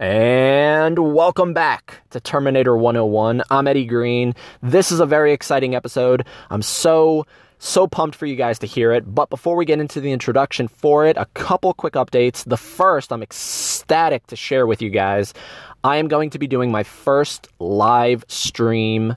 And welcome back to Terminator 101. I'm Eddie Green. This is a very exciting episode. I'm so, so pumped for you guys to hear it. But before we get into the introduction for it, a couple quick updates. The first, I'm ecstatic to share with you guys. I am going to be doing my first live stream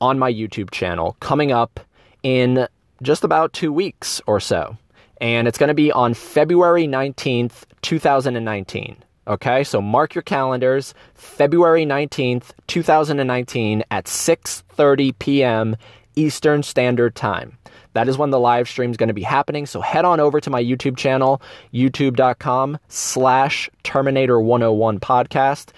on my YouTube channel coming up in just about two weeks or so. And it's going to be on February 19th, 2019. Okay, so mark your calendars, February 19th, 2019 at 6:30 p.m. Eastern Standard Time. That is when the live stream is going to be happening. So head on over to my YouTube channel, youtube.com slash Terminator 101 podcast.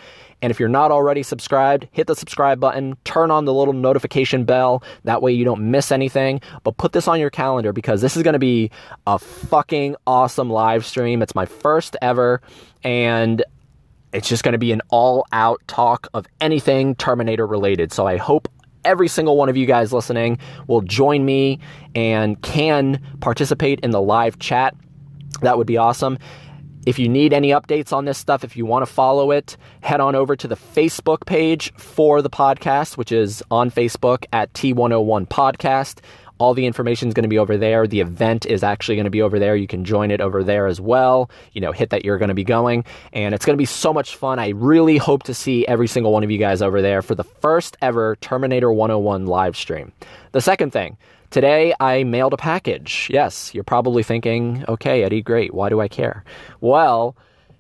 And if you're not already subscribed, hit the subscribe button, turn on the little notification bell. That way you don't miss anything. But put this on your calendar because this is going to be a fucking awesome live stream. It's my first ever. And it's just going to be an all out talk of anything Terminator related. So I hope every single one of you guys listening will join me and can participate in the live chat. That would be awesome. If you need any updates on this stuff, if you want to follow it, head on over to the Facebook page for the podcast, which is on Facebook at T101 Podcast. All the information is going to be over there. The event is actually going to be over there. You can join it over there as well. You know, hit that you're going to be going. And it's going to be so much fun. I really hope to see every single one of you guys over there for the first ever Terminator 101 live stream. The second thing, Today, I mailed a package. Yes, you're probably thinking, okay, Eddie, great. Why do I care? Well,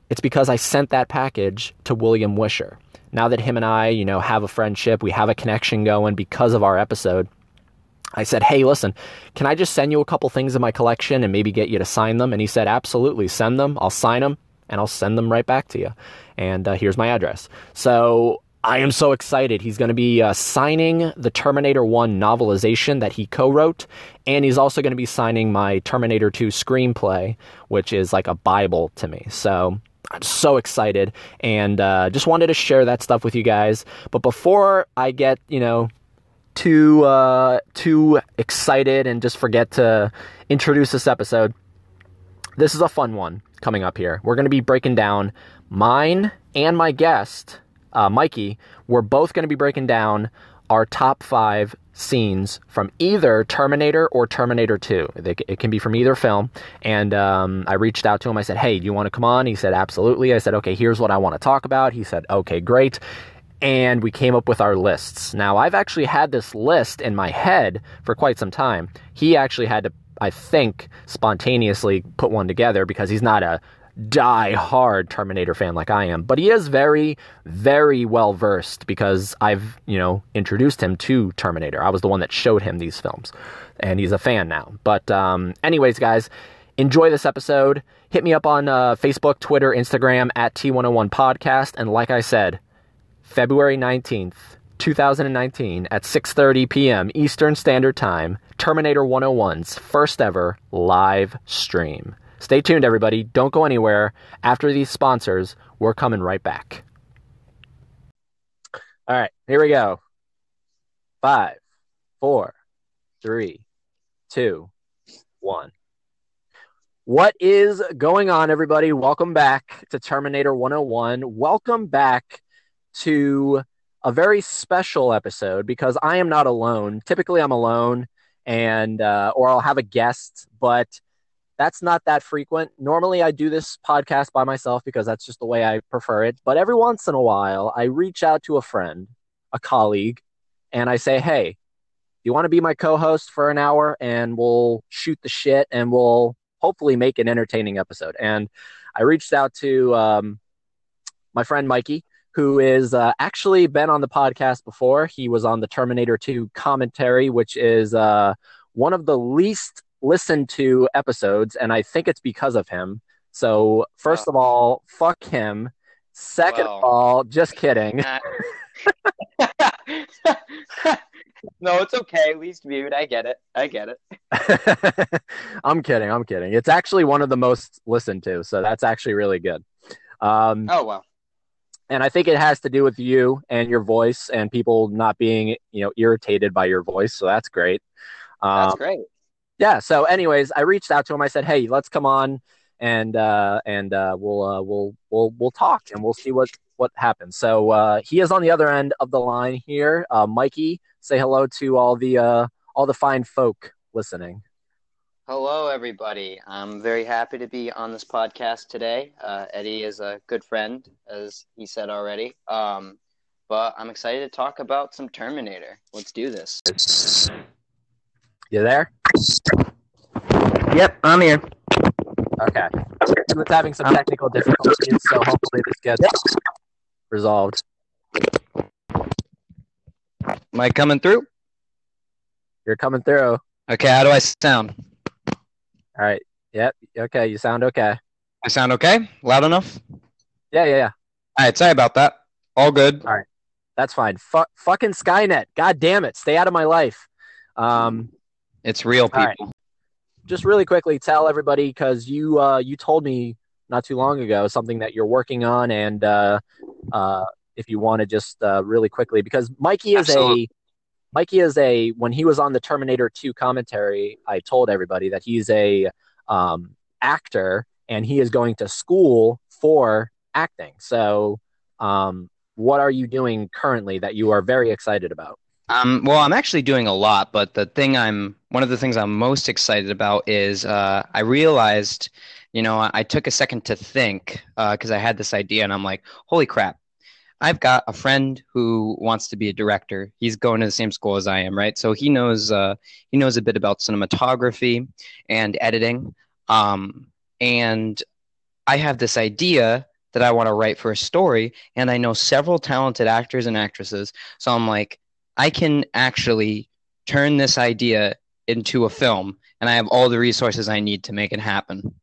it's because I sent that package to William Wisher. Now that him and I, you know, have a friendship, we have a connection going because of our episode. I said, hey, listen, can I just send you a couple things in my collection and maybe get you to sign them? And he said, absolutely, send them. I'll sign them and I'll send them right back to you. And uh, here's my address. So I am so excited. He's going to be uh, signing the Terminator 1 novelization that he co wrote, and he's also going to be signing my Terminator 2 screenplay, which is like a Bible to me. So I'm so excited and uh, just wanted to share that stuff with you guys. But before I get, you know, too uh, too excited and just forget to introduce this episode, this is a fun one coming up here. We're going to be breaking down mine and my guest uh, Mikey, we're both going to be breaking down our top five scenes from either Terminator or Terminator 2. it can be from either film. And um, I reached out to him. I said, Hey, do you want to come on? He said, Absolutely. I said, Okay, here's what I want to talk about. He said, Okay, great. And we came up with our lists. Now, I've actually had this list in my head for quite some time. He actually had to, I think, spontaneously put one together because he's not a die hard Terminator fan like I am, but he is very, very well versed because I've, you know, introduced him to Terminator. I was the one that showed him these films, and he's a fan now. But, um, anyways, guys, enjoy this episode. Hit me up on uh, Facebook, Twitter, Instagram at T101 Podcast, and like I said, February 19th, 2019 at 6:30 p.m. Eastern Standard Time, Terminator 101's first ever live stream. Stay tuned, everybody. Don't go anywhere. After these sponsors, we're coming right back. All right, here we go. Five, four, three, two, one. What is going on, everybody? Welcome back to Terminator 101. Welcome back to a very special episode because I am not alone. Typically, I'm alone, and uh, or I'll have a guest, but that's not that frequent. Normally, I do this podcast by myself because that's just the way I prefer it. But every once in a while, I reach out to a friend, a colleague, and I say, hey, do you want to be my co host for an hour and we'll shoot the shit and we'll hopefully make an entertaining episode? And I reached out to um, my friend Mikey, who is uh, actually been on the podcast before. He was on the Terminator 2 commentary, which is uh, one of the least listened to episodes, and I think it's because of him. So, first oh. of all, fuck him. Second of all, just kidding. no, it's okay. Least viewed. I get it. I get it. I'm kidding. I'm kidding. It's actually one of the most listened to, so that's actually really good. Um, oh wow. And I think it has to do with you and your voice and people not being, you know, irritated by your voice. So that's great. Um, that's great yeah. So, anyways, I reached out to him. I said, "Hey, let's come on and uh, and uh, we'll uh, we'll we'll we'll talk and we'll see what what happens." So uh, he is on the other end of the line here. Uh, Mikey, say hello to all the uh, all the fine folk listening. Hello, everybody. I'm very happy to be on this podcast today. Uh, Eddie is a good friend, as he said already. Um, but I'm excited to talk about some Terminator. Let's do this. You there? Yep, I'm here. Okay. He was having some technical difficulties, so hopefully this gets resolved. Am I coming through? You're coming through. Okay, how do I sound? All right. Yep. Okay. You sound okay. I sound okay? Loud enough? Yeah. Yeah. Yeah. All right, sorry about that. All good. All right. That's fine. Fuck. Fucking Skynet. God damn it. Stay out of my life. Um. It's real, people. Right. Just really quickly, tell everybody because you uh you told me not too long ago something that you're working on, and uh, uh, if you want to just uh, really quickly because Mikey is Absolutely. a Mikey is a when he was on the Terminator 2 commentary, I told everybody that he's a um, actor and he is going to school for acting. So, um, what are you doing currently that you are very excited about? Um, well, I'm actually doing a lot, but the thing I'm one of the things I'm most excited about is uh, I realized, you know, I, I took a second to think because I had this idea, and I'm like, holy crap, I've got a friend who wants to be a director. He's going to the same school as I am, right? So he knows uh, he knows a bit about cinematography and editing, um, and I have this idea that I want to write for a story, and I know several talented actors and actresses. So I'm like, I can actually turn this idea into a film, and I have all the resources I need to make it happen.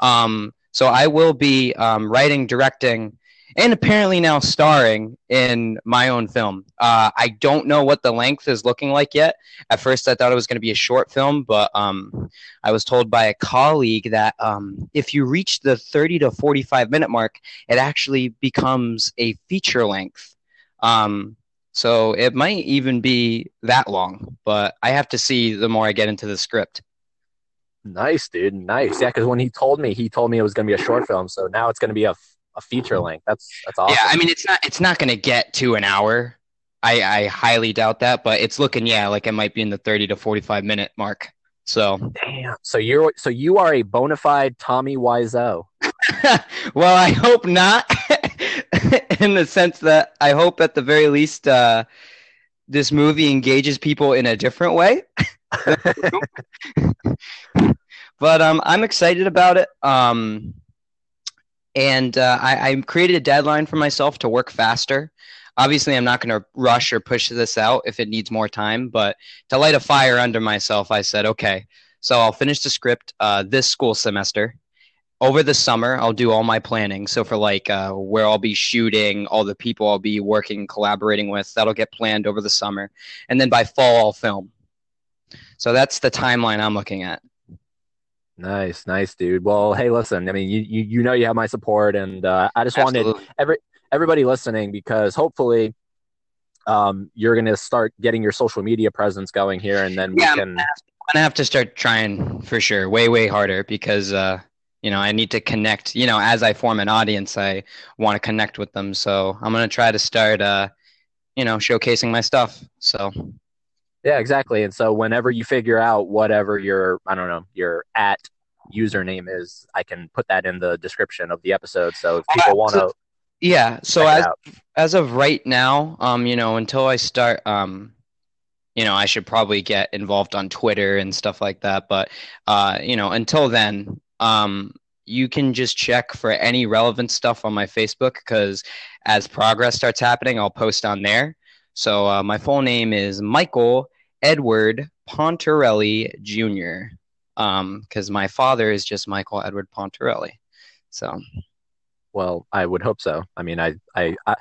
Um, so I will be um, writing, directing, and apparently now starring in my own film. Uh, I don't know what the length is looking like yet. At first, I thought it was going to be a short film, but um, I was told by a colleague that um, if you reach the 30 to 45 minute mark, it actually becomes a feature length. Um, so it might even be that long, but I have to see the more I get into the script. Nice, dude. Nice. Yeah, because when he told me, he told me it was going to be a short film. So now it's going to be a, a feature length. That's that's awesome. Yeah, I mean it's not it's not going to get to an hour. I, I highly doubt that, but it's looking yeah like it might be in the 30 to 45 minute mark. So Damn. So you're so you are a bona fide Tommy Wiseau. well, I hope not. in the sense that I hope at the very least uh, this movie engages people in a different way. but um, I'm excited about it. Um, and uh, I, I created a deadline for myself to work faster. Obviously, I'm not going to rush or push this out if it needs more time. But to light a fire under myself, I said, okay, so I'll finish the script uh, this school semester over the summer i'll do all my planning so for like uh, where i'll be shooting all the people i'll be working collaborating with that'll get planned over the summer and then by fall i'll film so that's the timeline i'm looking at Nice, nice, dude. Well, hey, listen. I mean, you you, you know you have my support, and uh, I just wanted Absolutely. every everybody listening because hopefully, um, you're gonna start getting your social media presence going here, and then we Yeah, I'm can. I'm gonna have to start trying for sure way way harder because uh you know i need to connect you know as i form an audience i want to connect with them so i'm gonna try to start uh you know showcasing my stuff so Yeah, exactly. And so whenever you figure out whatever your I don't know your at username is, I can put that in the description of the episode. So if people want to yeah so as as of right now, um, you know, until I start, um, you know, I should probably get involved on Twitter and stuff like that. But, uh, you know, until then, um, you can just check for any relevant stuff on my Facebook because as progress starts happening, I'll post on there. So uh, my full name is Michael Edward Pontarelli Jr. Um because my father is just Michael Edward Pontarelli. So Well, I would hope so. I mean, I, I, I,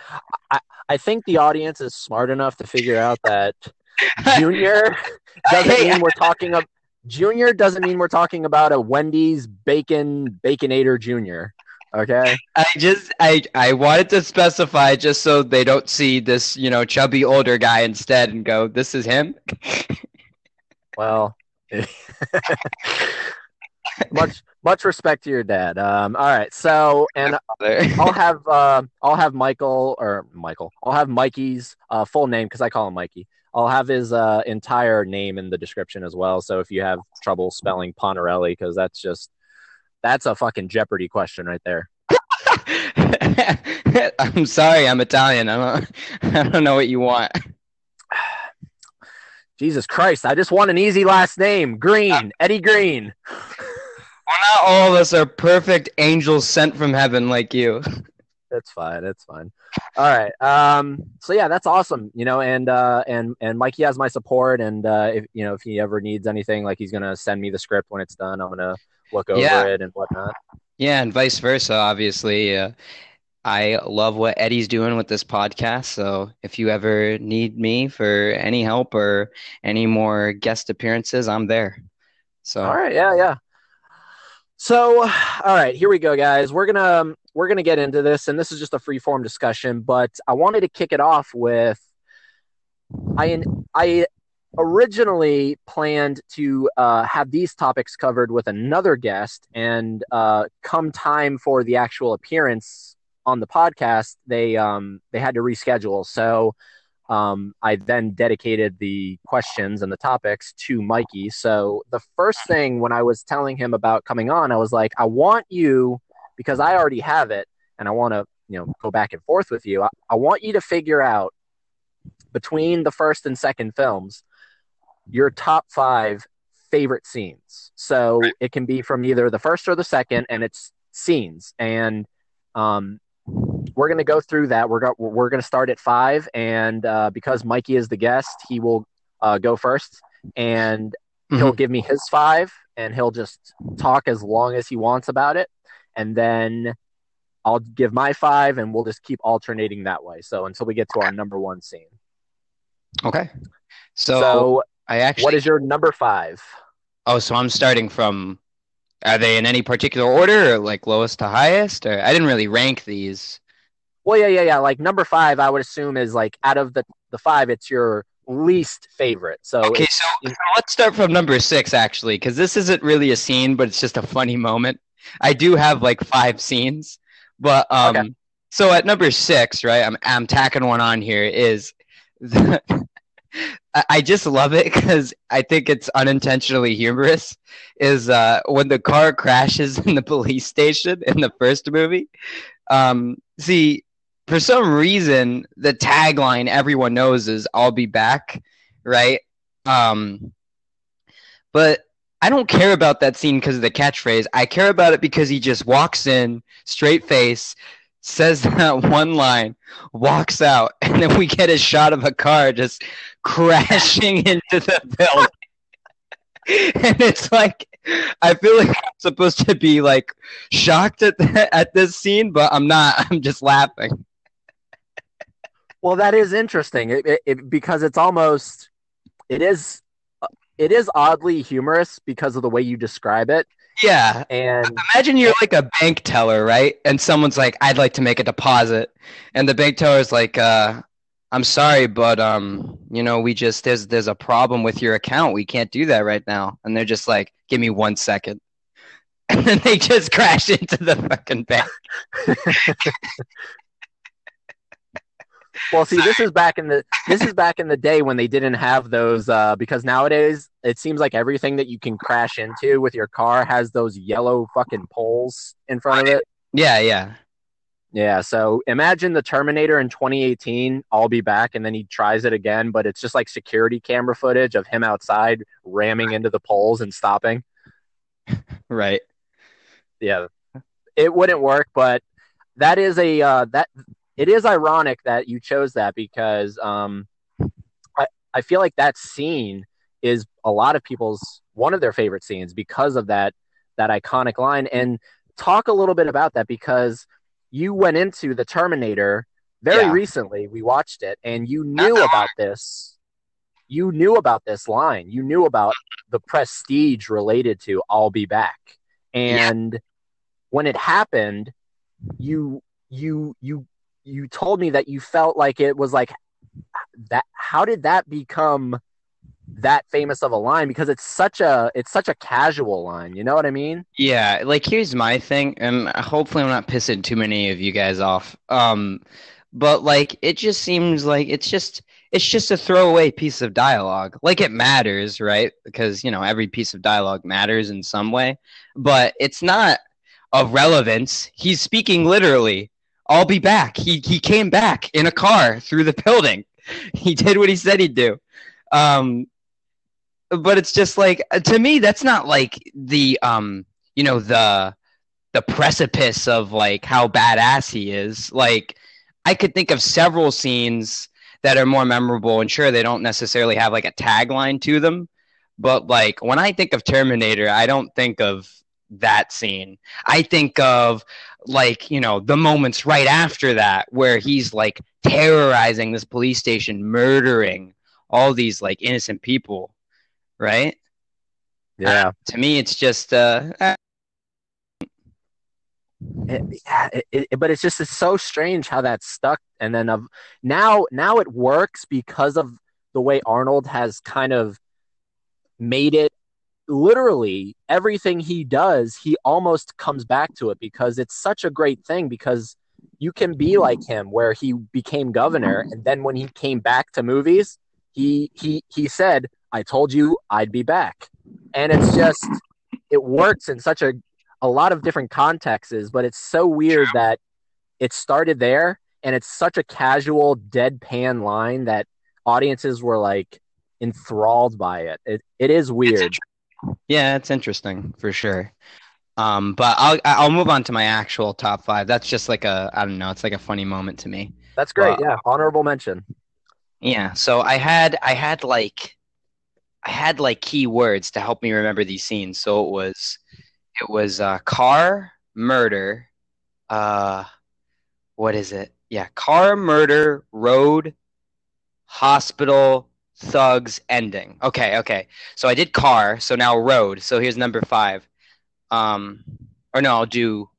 I, I think the audience is smart enough to figure out that Junior doesn't Hey, mean we're talking of Junior doesn't mean we're talking about a Wendy's bacon baconator Junior. Okay. I just I I wanted to specify just so they don't see this, you know, chubby older guy instead and go, "This is him." Well, much much respect to your dad. Um, all right, so and I'll have uh, I'll have Michael or Michael. I'll have Mikey's uh, full name because I call him Mikey. I'll have his uh, entire name in the description as well. So if you have trouble spelling Pontarelli, because that's just that's a fucking Jeopardy question right there. I'm sorry, I'm Italian. I don't, I don't know what you want. Jesus Christ! I just want an easy last name. Green, Eddie Green. Well, not all of us are perfect angels sent from heaven like you. That's fine. That's fine. All right. Um. So yeah, that's awesome. You know, and uh, and and Mikey has my support, and uh, if you know if he ever needs anything, like he's gonna send me the script when it's done. I'm gonna look over Yeah. it and whatnot. Yeah, and vice versa, obviously. Uh, I love what Eddie's doing with this podcast. So if you ever need me for any help or any more guest appearances, I'm there. So All right. Yeah. Yeah. So, all right, here we go, guys. We're gonna um, we're gonna get into this, and this is just a free form discussion. But I wanted to kick it off with I I originally planned to uh, have these topics covered with another guest, and uh, come time for the actual appearance on the podcast, they um, they had to reschedule. So um, I then dedicated the questions and the topics to Mikey. So the first thing when I was telling him about coming on, I was like, I want you because I already have it, and I want to you know go back and forth with you. I, I want you to figure out between the first and second films your top five favorite scenes. So it can be from either the first or the second, and it's scenes. And um, we're going to go through that. We're go- we're going to start at five, and uh, because Mikey is the guest, he will uh, go first, and he'll give me his five, and he'll just talk as long as he wants about it, and then I'll give my five, and we'll just keep alternating that way. So until we get to our number one scene. okay. So, so I actually what is your number five? Oh, so I'm starting from are they in any particular order or like lowest to highest or I didn't really rank these. Well, yeah, yeah, yeah. Like number five, I would assume is like out of the the five, it's your least favorite. So Okay, so, so let's start from number 6 actually because this isn't really a scene but it's just a funny moment. I do have like 5 scenes, but um Okay. so at number 6, right? I'm I'm tacking one on here is the, I I just love it because I think it's unintentionally humorous. Is uh, when the car crashes in the police station in the first movie. Um, see, for some reason, the tagline everyone knows is "I'll be back," right? Um, but I don't care about that scene because of the catchphrase. I care about it because he just walks in, straight face, says that one line, walks out, and then we get a shot of a car just crashing into the building. and it's like I feel like I'm supposed to be like shocked at the, at this scene, but I'm not. I'm just laughing. Well, that is interesting it, it, it, because it's almost it is it is oddly humorous because of the way you describe it, Yeah. and Imagine you're like a bank teller, right? And someone's like, "I'd like to make a deposit," and the bank teller's like, uh, "I'm sorry, but um, you know, we just there's there's a problem with your account. We can't do that right now." And they're just like, "Give me one second. and then they just crash into the fucking bank. well, see, this is back in the this is back in the day when they didn't have those uh, because nowadays it seems like everything that you can crash into with your car has those yellow fucking poles in front of it. Yeah, yeah. Yeah, so imagine the Terminator in 2018, I'll be back, and then he tries it again, but it's just like security camera footage of him outside ramming into the poles and stopping. Right. Yeah, it wouldn't work, but that is a uh, that it is ironic that you chose that because um, I I feel like that scene is a lot of people's one of their favorite scenes because of that that iconic line. And talk a little bit about that because you went into the Terminator very Yeah. recently. We watched it, and you knew about this. You knew about this line. You knew about the prestige related to "I'll be back," and when it happened, you you you you told me that you felt like it was like that. How did that become that famous of a line because it's such a it's such a casual line. You know what I mean? Yeah, like here's my thing, and hopefully I'm not pissing too many of you guys off. Um, but like it just seems like it's just it's just a throwaway piece of dialogue. Like it matters, right? Because you know every piece of dialogue matters in some way, but it's not of relevance. He's speaking literally. I'll be back. He he came back in a car through the building. He did what he said he'd do. Um, but it's just like to me that's not like the um you know the the precipice of like how badass he is. Like I could think of several scenes that are more memorable and sure they don't necessarily have like a tagline to them, but like when I think of Terminator, I don't think of that scene. I think of like, you know, the moments right after that where he's like terrorizing this police station, murdering all these like innocent people, right? Yeah. Uh, to me, it's just uh, eh. it, it, it, but it's just it's so strange how that stuck and then of now now it works because of the way arnold has kind of made it literally everything he does, he almost comes back to it because it's such a great thing because you can be like him where he became governor and then when he came back to movies, he he he said, "I told you I'd be back." And it's just it works in such a a lot of different contexts, but it's so weird that it started there and it's such a casual deadpan line that audiences were like enthralled by it. It it is weird. Yeah, it's interesting for sure. Um, but I'll I'll move on to my actual top five. That's just like a I don't know. It's like a funny moment to me. That's great. yeah, honorable mention. Yeah. So I had I had like I had like key words to help me remember these scenes. So it was it was uh, car murder. Uh, what is it? Yeah, car murder road hospital thugs ending. Okay, okay. So I did car, so now road. So here's number five. Um, or no, I'll do,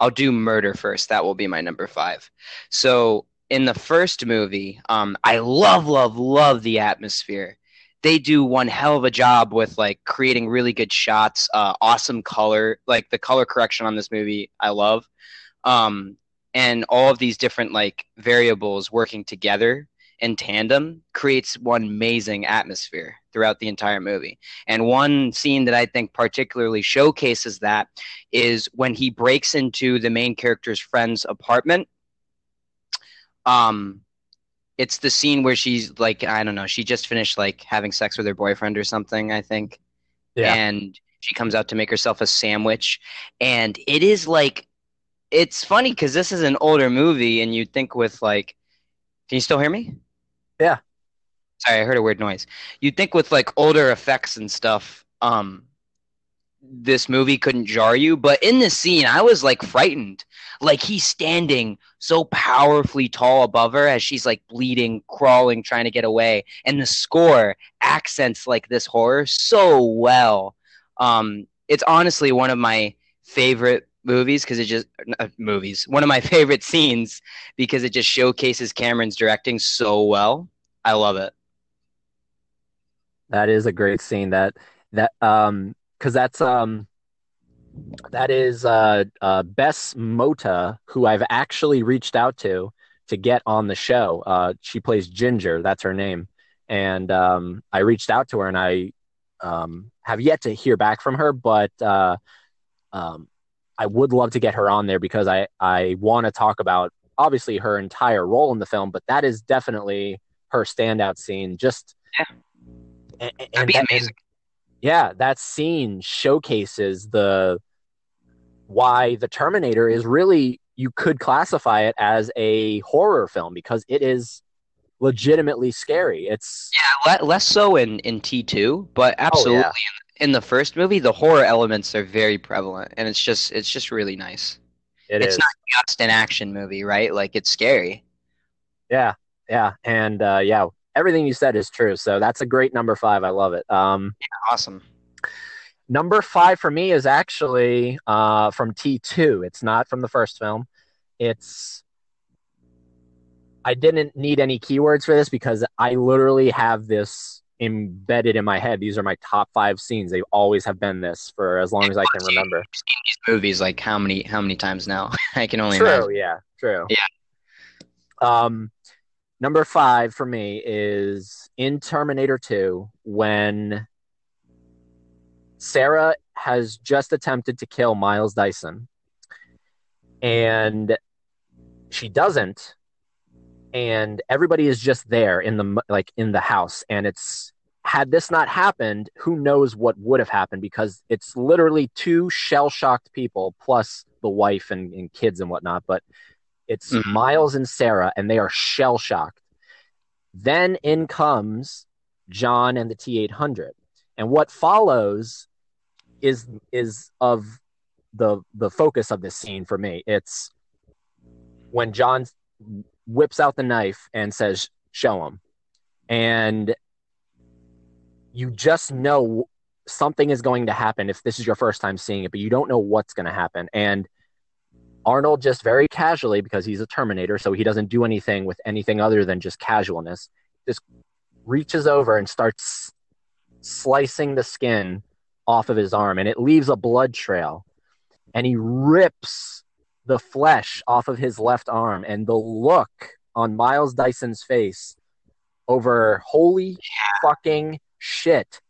I'll do murder first. That will be my number five. So in the first movie, um, I love, love, love the atmosphere. They do one hell of a job with like creating really good shots, uh, awesome color, like the color correction on this movie. I love, um, and all of these different like variables working together in tandem creates one amazing atmosphere throughout the entire movie. And one scene that I think particularly showcases that is when he breaks into the main character's friend's apartment. Um, it's the scene where she's like, I don't know, she just finished like having sex with her boyfriend or something, I think. Yeah. And she comes out to make herself a sandwich. And it is like, it's funny because this is an older movie, and you'd think with like, can you still hear me? Yeah. Sorry, I heard a weird noise. You'd think with like older effects and stuff, um, this movie couldn't jar you, but in this scene, I was like frightened. Like he's standing so powerfully tall above her as she's like bleeding, crawling, trying to get away, and the score accents like this horror so well. Um, it's honestly one of my favorite movies because it just uh, movies one of my favorite scenes because it just showcases Cameron's directing so well. I love it. That is a great scene. That that um because that's um that is uh, uh Bess Motta who I've actually reached out to to get on the show. Uh, she plays Ginger. That's her name. And um, I reached out to her and I um, have yet to hear back from her, but uh, um, I would love to get her on there because I, I want to talk about obviously her entire role in the film, but that is definitely her standout scene. Just yeah, and, and, be amazing. Yeah, that scene showcases the why the Terminator is really you could classify it as a horror film because it is legitimately scary. It's yeah, less so in in T two, but oh, absolutely oh, yeah in the first movie, the horror elements are very prevalent, and it's just it's just really nice. It it's is. not just an action movie, right? Like it's scary. Yeah, yeah, and uh, yeah, everything you said is true. So that's a great number five. I love it. Um, yeah, awesome. Number five for me is actually uh, from T two. It's not from the first film. It's I didn't need any keywords for this because I literally have this embedded in my head. These are my top five scenes. They always have been this for as long as I can remember. These movies, like how many how many times now? I can only True, imagine. yeah, true. Yeah. Um, number five for me is in Terminator 2 when Sarah has just attempted to kill Miles Dyson and she doesn't and everybody is just there in the like in the house and it's had this not happened who knows what would have happened because it's literally two shell-shocked people plus the wife and, and kids and whatnot but it's Mhm. miles and sarah and they are shell-shocked. Then in comes john and the t800 and what follows is is of the the focus of this scene for me. It's when john whips out the knife and says show him and you just know something is going to happen if this is your first time seeing it but you don't know what's going to happen. And arnold just very casually because he's a terminator so he doesn't do anything with anything other than just casualness just reaches over and starts slicing the skin off of his arm and it leaves a blood trail. And he rips the flesh off of his left arm and the look on Miles Dyson's face over holy fucking shit.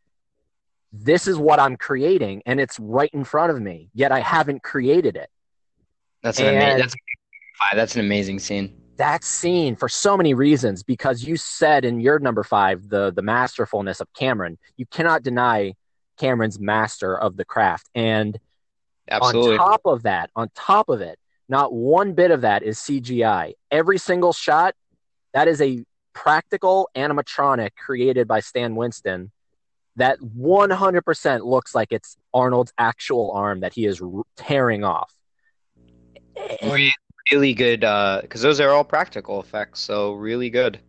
This is what I'm creating and it's right in front of me yet I haven't created it That's an amazing. That's, that's an amazing scene. that scene for so many reasons because you said in your number 5 the the masterfulness of Cameron you cannot deny Cameron's master of the craft and Absolutely. On top of that, on top of it, not one bit of that is CGI. Every single shot, that is a practical animatronic created by Stan Winston that 100% looks like it's Arnold's actual arm that he is r- tearing off. Really good uh, because those are all practical effects. So really good.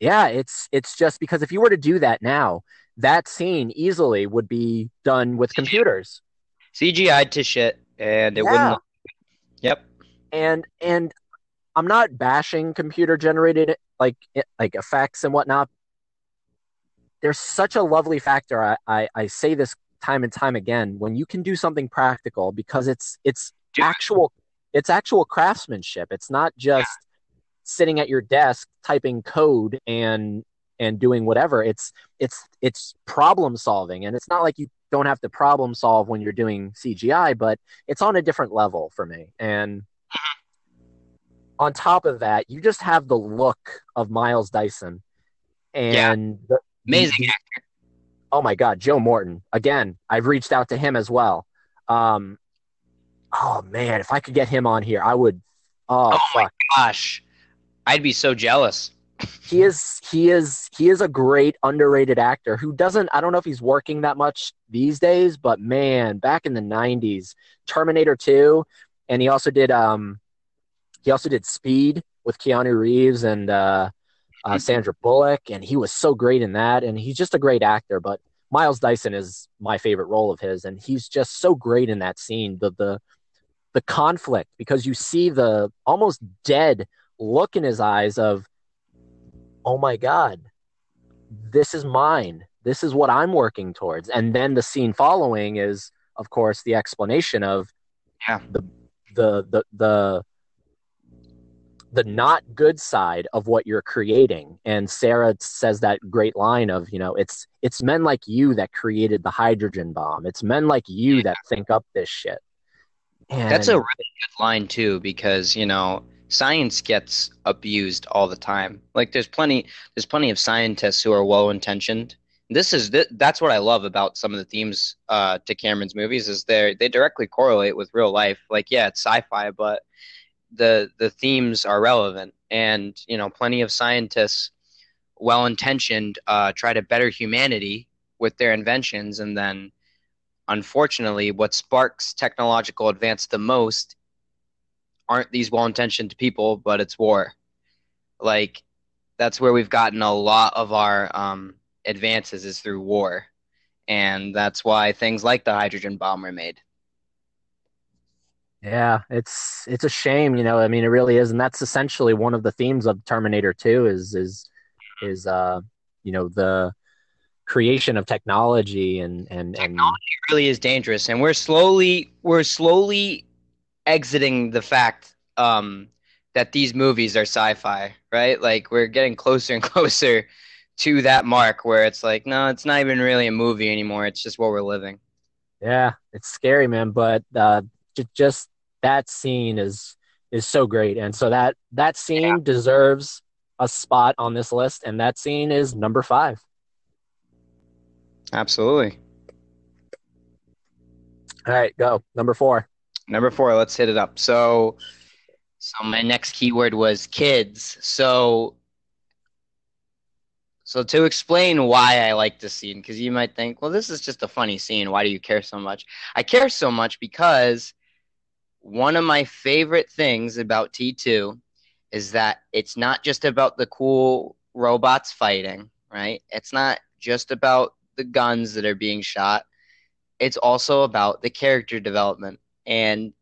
yeah, it's it's just because if you were to do that now, that scene easily would be done with computers. CGI to shit, and it Yeah. wouldn't. Yep. and and I'm not bashing computer generated like like effects and whatnot. There's such a lovely factor. I, I I say this time and time again when you can do something practical because it's it's Dude. actual it's actual craftsmanship. It's not just sitting at your desk typing code and and doing whatever. It's it's it's problem solving and it's not like you don't have to problem solve when you're doing CGI, but it's on a different level for me. And on top of that, you just have the look of Miles Dyson and the, Amazing. the- oh my god, Joe Morton. Again, I've reached out to him as well. Um, oh man, if I could get him on here, I would. Oh, Oh my Gosh, I'd be so jealous. he is he is he is a great underrated actor who doesn't. I don't know if he's working that much these days, but man, back in the '90s, Terminator 2, and he also did um, he also did Speed with Keanu Reeves and uh, uh, Sandra Bullock, and he was so great in that. And he's just a great actor. But Miles Dyson is my favorite role of his, and he's just so great in that scene. The the the conflict because you see the almost dead look in his eyes of, oh my god, this is mine. This is what I'm working towards. And then the scene following is, of course, the explanation of Yeah. the the the the the not good side of what you're creating and sarah says that great line of you know it's it's men like you that created the hydrogen bomb it's men like you that think up this shit and That's a really good line too, because you know science gets abused all the time. Like there's plenty, there's plenty of scientists who are well intentioned. This is th- that's what I love about some of the themes uh, to Cameron's movies is they they directly correlate with real life. Like yeah, it's sci-fi, but the the themes are relevant, and you know plenty of scientists, well intentioned, uh, try to better humanity with their inventions, and then unfortunately, what sparks technological advance the most aren't these well intentioned people, but it's war. Like, that's where we've gotten a lot of our um, advances is through war. And that's why things like the hydrogen bomb were made. yeah it's it's a shame you know i mean it really is and that's essentially one of the themes of terminator 2 is is is uh you know the creation of technology and and, and really is dangerous, and we're slowly we're slowly exiting the fact um, that these movies are sci-fi, right? Like we're getting closer and closer to that mark where it's like, no, it's not even really a movie anymore. It's just what we're living. yeah, it's scary, man. But uh, j- just that scene is is so great, and so that that scene deserves a spot on this list, and that scene is number five. Absolutely. All right, go number four. Number four, let's hit it up. So, so my next keyword was kids. So, so to explain why I like this scene, because you might think, well, this is just a funny scene. Why do you care so much? I care so much because one of my favorite things about T2 is that it's not just about the cool robots fighting, right? It's not just about the guns that are being shot. It's also about the character development. And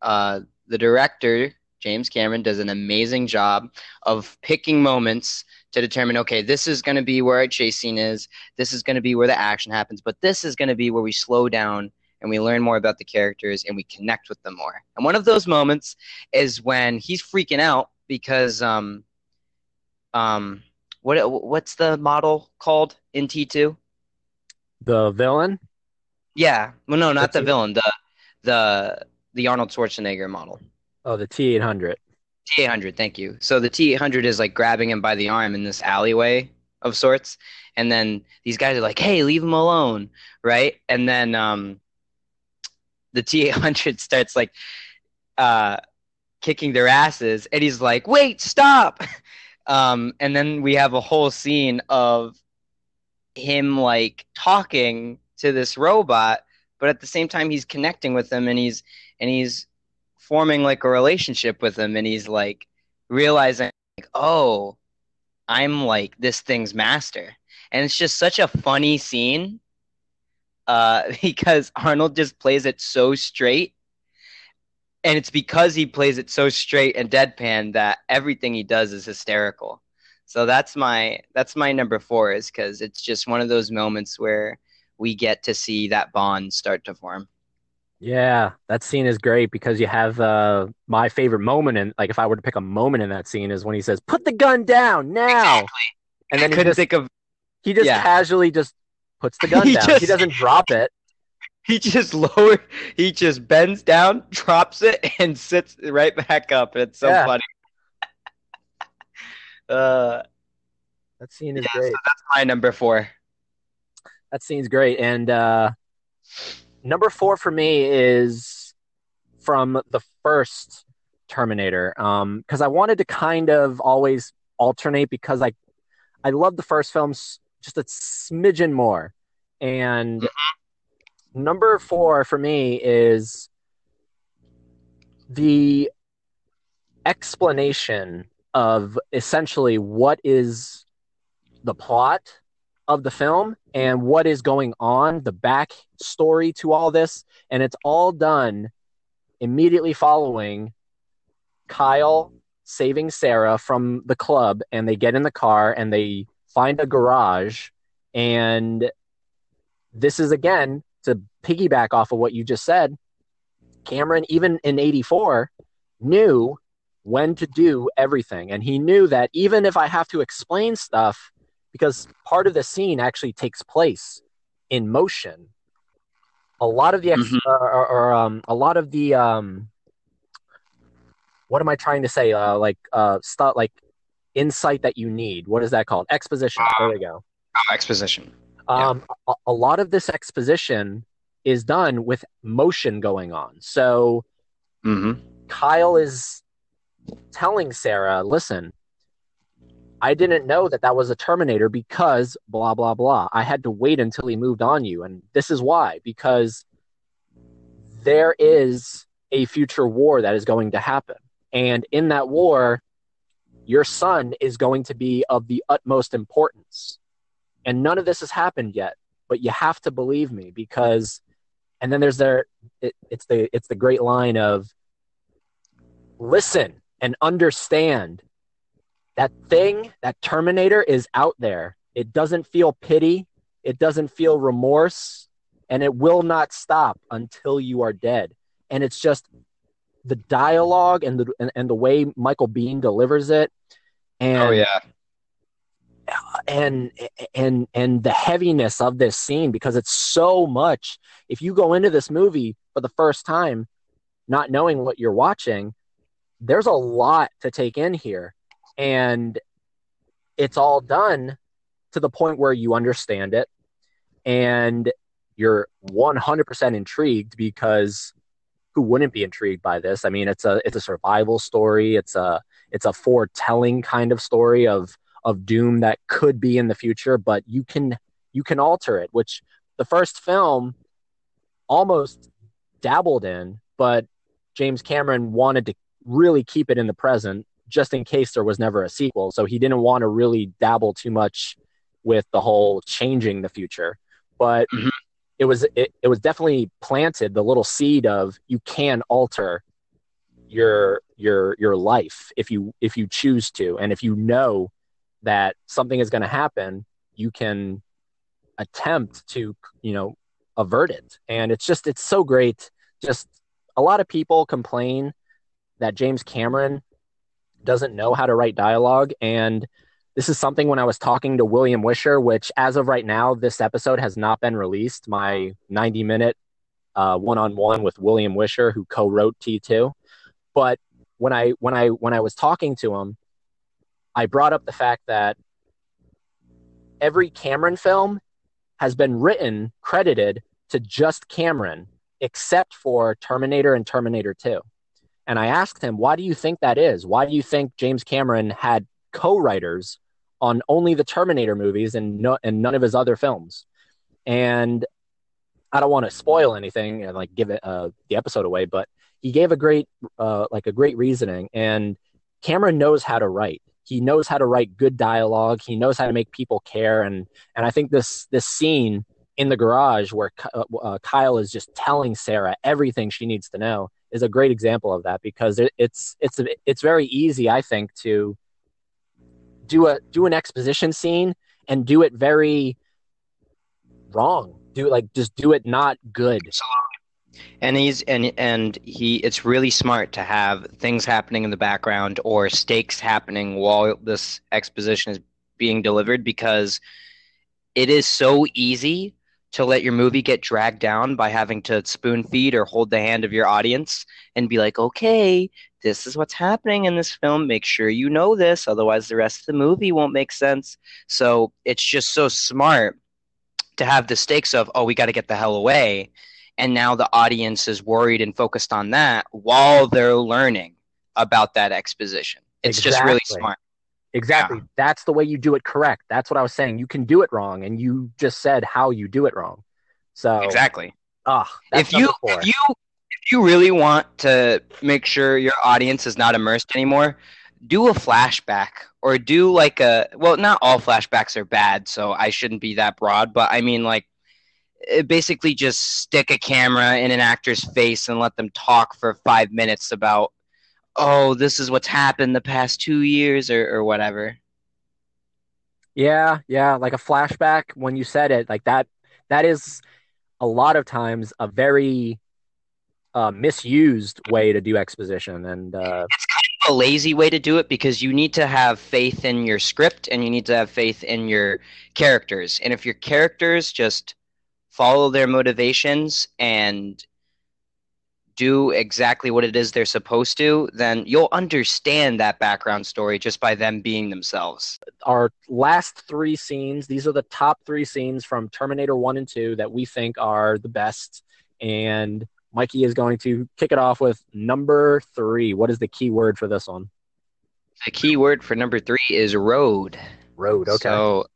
uh, the director James Cameron does an amazing job of picking moments to determine okay this is going to be where a chase scene is. This is going to be where the action happens. But this is going to be where we slow down and we learn more about the characters and we connect with them more. And one of those moments is when he's freaking out because um um what what's the model called in T2 The villain. yeah well no not What's the villain the the the Arnold Schwarzenegger model Oh, the T eight hundred. T eight hundred, thank you. So the T eight hundred is like grabbing him by the arm in this alleyway of sorts, and then these guys are like, "Hey, leave him alone," right? And then um, the T eight hundred starts like uh, kicking their asses, and he's like, "Wait, stop!" Um, and then we have a whole scene of him like talking to this robot, but at the same time he's connecting with him, and he's and he's forming like a relationship with him and he's like realizing like oh i'm like this thing's master. And it's just such a funny scene uh because arnold just plays it so straight. And it's because he plays it so straight and deadpan that everything he does is hysterical so that's my that's my number four is because it's just one of those moments where we get to see that bond start to form Yeah, that scene is great because you have uh, my favorite moment in like if I were to pick a moment in that scene is when he says, "Put the gun down now," and then I he couldn't just think of he just yeah. casually just puts the gun He down. just- He doesn't drop it. he just lower he just bends down drops it and sits right back up it's so Yeah. funny uh That scene is Yeah, great. my number four That scene's great. And uh, number four for me is from the first Terminator. Um, because I wanted to kind of always alternate because I I love the first films just a smidgen more. And number four for me is the explanation of essentially what is the plot of the film and what is going on, the back story to all this, and it's all done immediately following Kyle saving Sarah from the club, and they get in the car and they find a garage, and this is again to piggyback off of what you just said. Cameron, even in '84, knew when to do everything, and he knew that even if I have to explain stuff because part of the scene actually takes place in motion. A lot of the ex- Mhm. or, or, or, um, a lot of the um, what am I trying to say? Uh, like uh, stuff like insight that you need. What is that called? Exposition. There we go. oh, exposition Um, a, a lot of this exposition is done with motion going on. So mm-hmm. Kyle is telling Sarah, listen, I didn't know that that was a Terminator because blah, blah, blah. I had to wait until he moved on you. And this is why, because there is a future war that is going to happen. And in that war, your son is going to be of the utmost importance. And none of this has happened yet, but you have to believe me because, and then there's their, it, it's the, it's the great line of, listen and understand that thing, that Terminator is out there. It doesn't feel pity. it doesn't feel remorse, and it will not stop until you are dead. And it's just the dialogue and the and, and the way Michael Biehn delivers it. And Oh yeah. and and and the heaviness of this scene because it's so much if you go into this movie for the first time not knowing what you're watching there's a lot to take in here and it's all done to the point where you understand it and you're 100% intrigued because who wouldn't be intrigued by this? I mean it's a it's a survival story. It's a it's a foretelling kind of story of of doom that could be in the future but you can you can alter it which the first film almost dabbled in but james cameron wanted to really keep it in the present just in case there was never a sequel. So he didn't want to really dabble too much with the whole changing the future. But Mhm. it was it, it was definitely planted the little seed of you can alter your your your life if you if you choose to. And if you know that something is going to happen you can attempt to you know avert it. And it's just it's so great. Just a lot of people complain that James Cameron doesn't know how to write dialogue. And this is something when I was talking to William Wisher which as of right now this episode has not been released. My 90 minute uh, one-on-one with William Wisher who co-wrote T2 but when I when I when I was talking to him I brought up the fact that every Cameron film has been written credited to just Cameron except for Terminator and Terminator 2. And I asked him, why do you think that is? Why do you think James Cameron had co-writers on only the Terminator movies and no, and none of his other films? And I don't want to spoil anything and like give it uh, the episode away, but he gave a great uh, like a great reasoning and Cameron knows how to write. He knows how to write good dialogue. He knows how to make people care and and I think this this scene in the garage where uh, uh, Kyle is just telling Sarah everything she needs to know is a great example of that because it, it's it's it's very easy I think to do a do an exposition scene and do it very wrong. Do like just do it not good. And he's and and he it's really smart to have things happening in the background or stakes happening while this exposition is being delivered because it is so easy to let your movie get dragged down by having to spoon feed or hold the hand of your audience and be like, okay, this is what's happening in this film. Make sure you know this, otherwise the rest of the movie won't make sense. So it's just so smart to have the stakes of, oh, we got to get the hell away. And now the audience is worried and focused on that while they're learning about that exposition. It's just really smart. Exactly. That's the way you do it correct. That's what I was saying. You can do it wrong, and you just said how you do it wrong. So Exactly. ah, if you four. if you if you really want to make sure your audience is not immersed anymore, do a flashback or do like a well, not all flashbacks are bad, so I shouldn't be that broad, but I mean like eh, basically just stick a camera in an actor's face and let them talk for 5 minutes about oh, this is what's happened the past 2 years or or whatever. Yeah, yeah, like a flashback when you said it, like that that is a lot of times a very uh, misused way to do exposition and uh, it's kind of a lazy way to do it because you need to have faith in your script and you need to have faith in your characters. And if your characters just follow their motivations and do exactly what it is they're supposed to, then you'll understand that background story just by them being themselves. our last three scenes, these are the top three scenes from Terminator 1 and 2 that we think are the best. And Mikey is going to kick it off with number three. What is the key word for this one? The key word for number three is road. Road. Okay. So,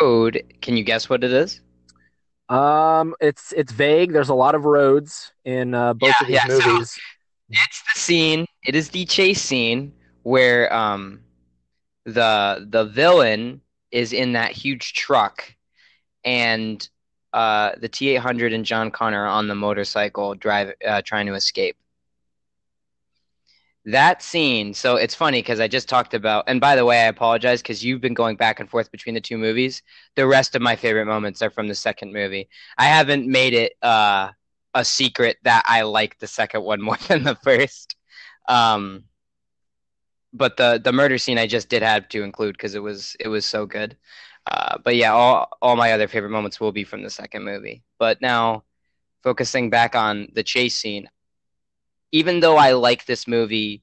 road, can you guess what it is? Um, it's it's vague. There's a lot of roads in uh, both Yeah, of these yeah, so- movies. It's the scene. It is the chase scene where um the the villain is in that huge truck, and uh the T eight hundred and John Connor are on the motorcycle drive uh, trying to escape. That scene. So it's funny because I just talked about, and by the way, I apologize because you've been going back and forth between the two movies. The rest of my favorite moments are from the second movie. I haven't made it uh, a secret that I like the second one more than the first. Um, but the the murder scene I just did have to include because it was it was so good. Uh, but yeah, all all my other favorite moments will be from the second movie. But now, focusing back on the chase scene, even though I like this movie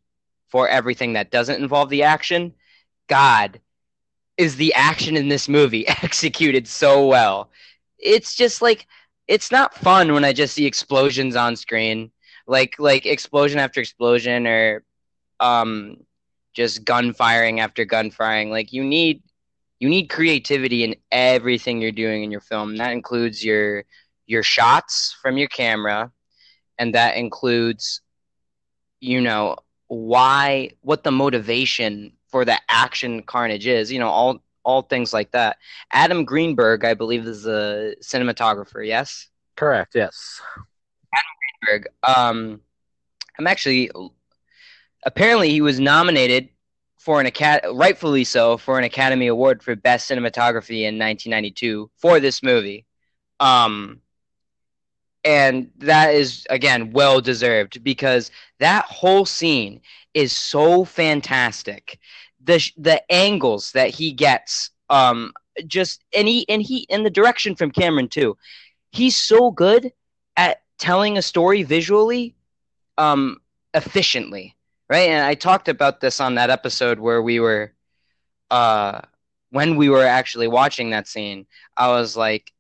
for everything that doesn't involve the action, God, is the action in this movie executed so well. It's just like it's not fun when I just see explosions on screen, like like explosion after explosion or um just gun firing after gun firing. Like you need you need creativity in everything you're doing in your film. That includes your your shots from your camera, and that includes, you know, why what the motivation for the action carnage is. You know, all all things like that. Adam Greenberg, I believe, is a cinematographer. Yes. Correct. Yes. Adam Greenberg. Um, I'm actually apparently he was nominated for an acad- rightfully so for an Academy Award for Best Cinematography in 1992 for this movie. Um, and that is again well deserved because that whole scene is so fantastic. The the angles that he gets, um, just and he and he and the direction from Cameron too. He's so good at telling a story visually, um, efficiently right? And I talked about this on that episode where we were, uh, when we were actually watching that scene. I was like,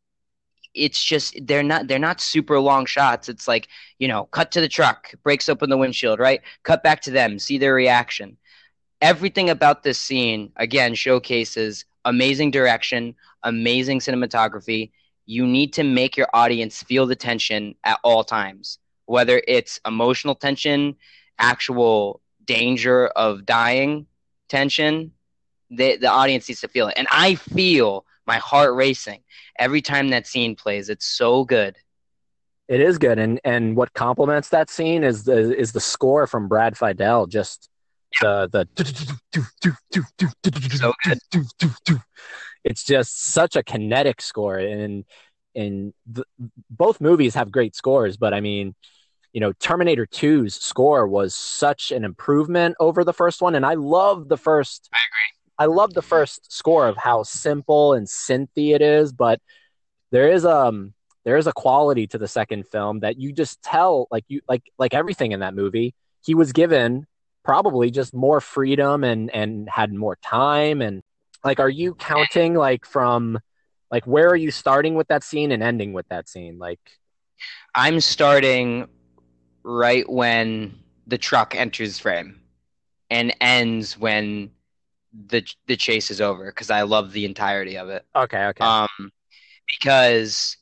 it's just they're not they're not super long shots. It's like you know, cut to the truck, breaks open the windshield, right? Cut back to them, see their reaction. Everything about this scene again showcases amazing direction, amazing cinematography. You need to make your audience feel the tension at all times, whether it's emotional tension, actual danger of dying tension, the the audience needs to feel it. And I feel my heart racing every time that scene plays. It's so good. It is good, and and what complements that scene is the is the score from Brad Fiedel. Just the the so good. It's just such a kinetic score, and and the, both movies have great scores. But I mean, you know, Terminator 2's score was such an improvement over the first one. And I love the first. I agree. I love the first score of how simple and synthy it is, but there is um there is a quality to the second film that you just tell like you like like everything in that movie. He was given probably just more freedom and and had more time. And like are you counting like from like where are you starting with that scene and ending with that scene? Like I'm starting right when the truck enters frame and ends when the the chase is over because I love the entirety of it. okay okay Um, because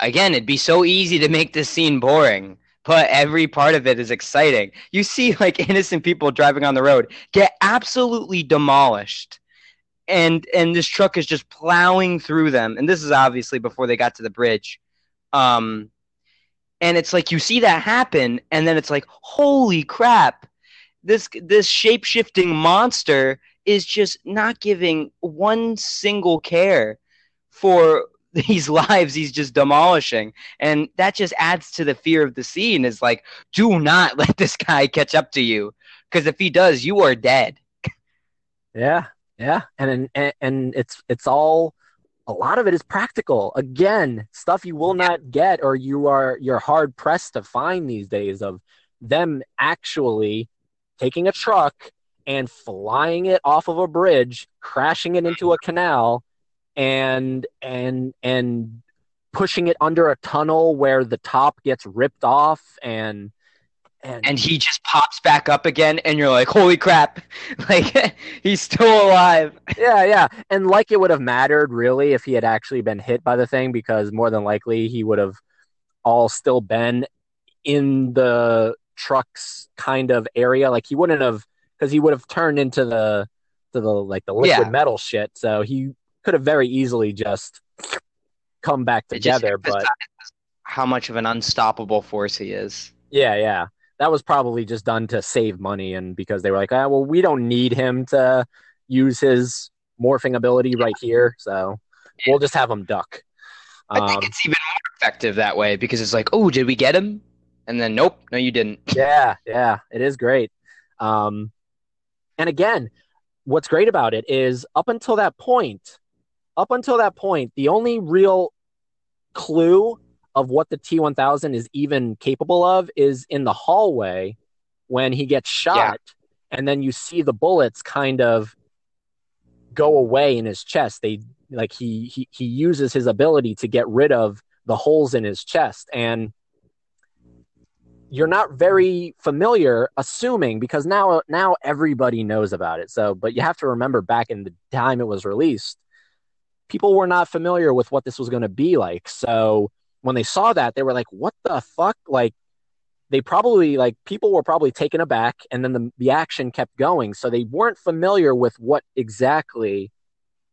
again, it'd be so easy to make this scene boring, but every part of it is exciting. You see, like innocent people driving on the road get absolutely demolished, and and this truck is just plowing through them. And this is obviously before they got to the bridge. Um, and it's like you see that happen, and then it's like, holy crap! This this shape shifting monster is just not giving one single care for these lives he's just demolishing. And that just adds to the fear of the scene. Is like do not let this guy catch up to you. Because if he does you are dead. Yeah, yeah, and and and it's it's all a lot of it is practical. Again, stuff you will not get or you are you're hard pressed to find these days of them actually taking a truck and flying it off of a bridge, crashing it into a canal and and and pushing it under a tunnel where the top gets ripped off and and, and he just pops back up again and you're like holy crap like he's still alive yeah, yeah. And like it would have mattered really if he had actually been hit by the thing because more than likely he would have all still been in the truck's kind of area. Like he wouldn't have because he would have turned into the to the like the liquid Yeah. metal shit. So he could have very easily just come back together. But how much of an unstoppable force he is yeah, yeah. that was probably just done to save money and because they were like, ah, well, we don't need him to use his morphing ability right here, so we'll just have him duck. I think Um, it's even more effective that way because it's like, oh, did we get him? And then, nope, no, you didn't. yeah, yeah, it is great. Um, and again, what's great about it is up until that point, up until that point, the only real clue of what the T1000 is even capable of is in the hallway when he gets shot, and then you see the bullets kind of go away in his chest. They like he he he uses his ability to get rid of the holes in his chest and you're not very familiar assuming because now now everybody knows about it. So but you have to remember back in the time it was released people were not familiar with what this was going to be like. So when they saw that they were like what the fuck? Like they probably like people were probably taken aback and then the, the action kept going. So they weren't familiar with what exactly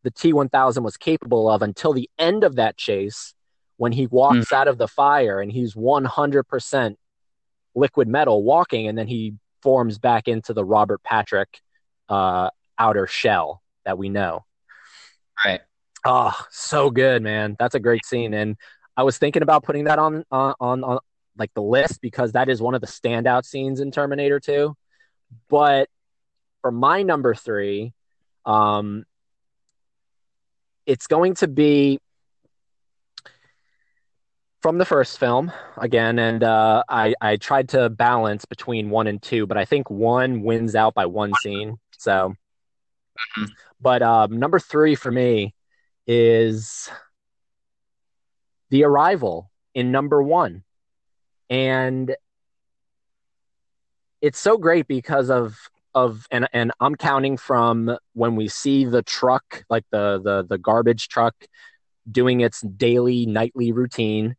the t1000 was capable of until the end of that chase when he walks mm. out of the fire and he's 100% liquid metal walking and then he forms back into the robert patrick uh, outer shell that we know. Right. oh so good man. That's a great scene. And i was thinking about putting that on on on, on like the list because that is one of the standout scenes in terminator 2 but for my number three um it's going to be from the first film again, and uh, I I tried to balance between one and two, but I think one wins out by one scene. So, Mhm. but um, number three for me is the arrival in number one, and it's so great because of of and and I'm counting from when we see the truck, like the the the garbage truck, doing its daily nightly routine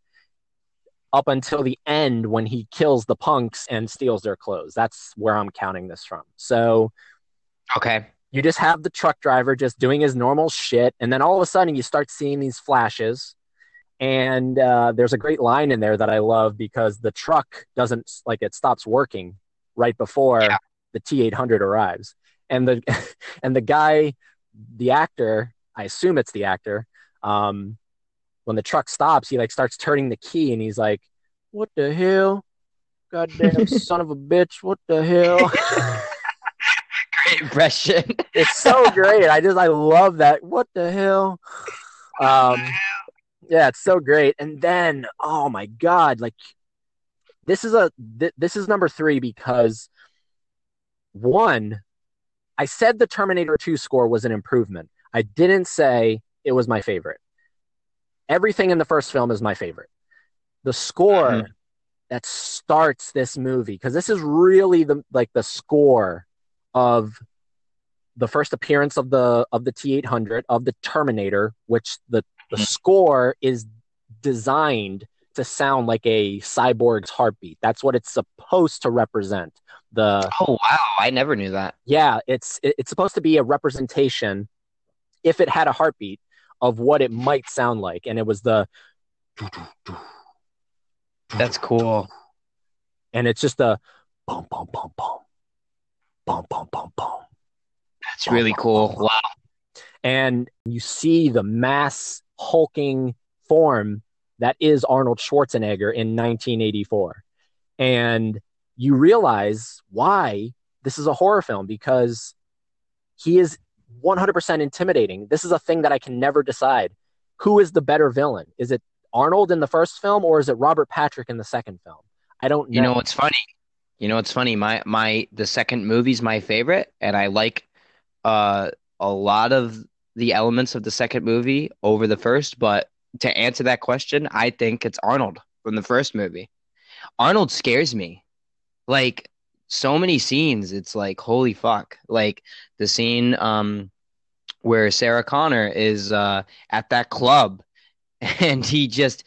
up until the end when he kills the punks and steals their clothes. That's where I'm counting this from. So Okay. you just have the truck driver just doing his normal shit, and then all of a sudden you start seeing these flashes. And uh, there's a great line in there that I love because the truck doesn't like it stops working right before Yeah. the T800 arrives, and the and the guy, the actor, I assume it's the actor, um, when the truck stops, he like starts turning the key and he's like, "What the hell? Goddamn son of a bitch! What the hell?" Great impression. it's so great. I just I love that. What the hell? Um, yeah, it's so great. And then, oh my god, like this is a th- this is number three because one, I said the Terminator Two score was an improvement. I didn't say it was my favorite. Everything in the first film is my favorite. The score Mhm. that starts this movie because this is really the like the score of the first appearance of the of the T800 of the Terminator, which the the Mhm. score is designed to sound like a cyborg's heartbeat. That's what it's supposed to represent. The Oh wow, I never knew that. yeah, it's it- it's supposed to be a representation if it had a heartbeat of what it might sound like. And it was the. That's cool. And it's just a boom, boom, boom, boom, boom, boom, boom, boom. That's bum, really bum, cool. Bum, wow. And you see the mass hulking form that is Arnold Schwarzenegger in 1984. And you realize why this is a horror film because he is 100% intimidating. This is a thing that I can never decide. Who is the better villain? Is it Arnold in the first film or is it Robert Patrick in the second film? I don't know. You know what's funny? You know what's funny? My my the second movie's my favorite, and I like uh a lot of the elements of the second movie over the first, but to answer that question, I think it's Arnold from the first movie. Arnold scares me. Like so many scenes, it's like holy fuck. Like the scene um where Sarah Connor is uh at that club and he just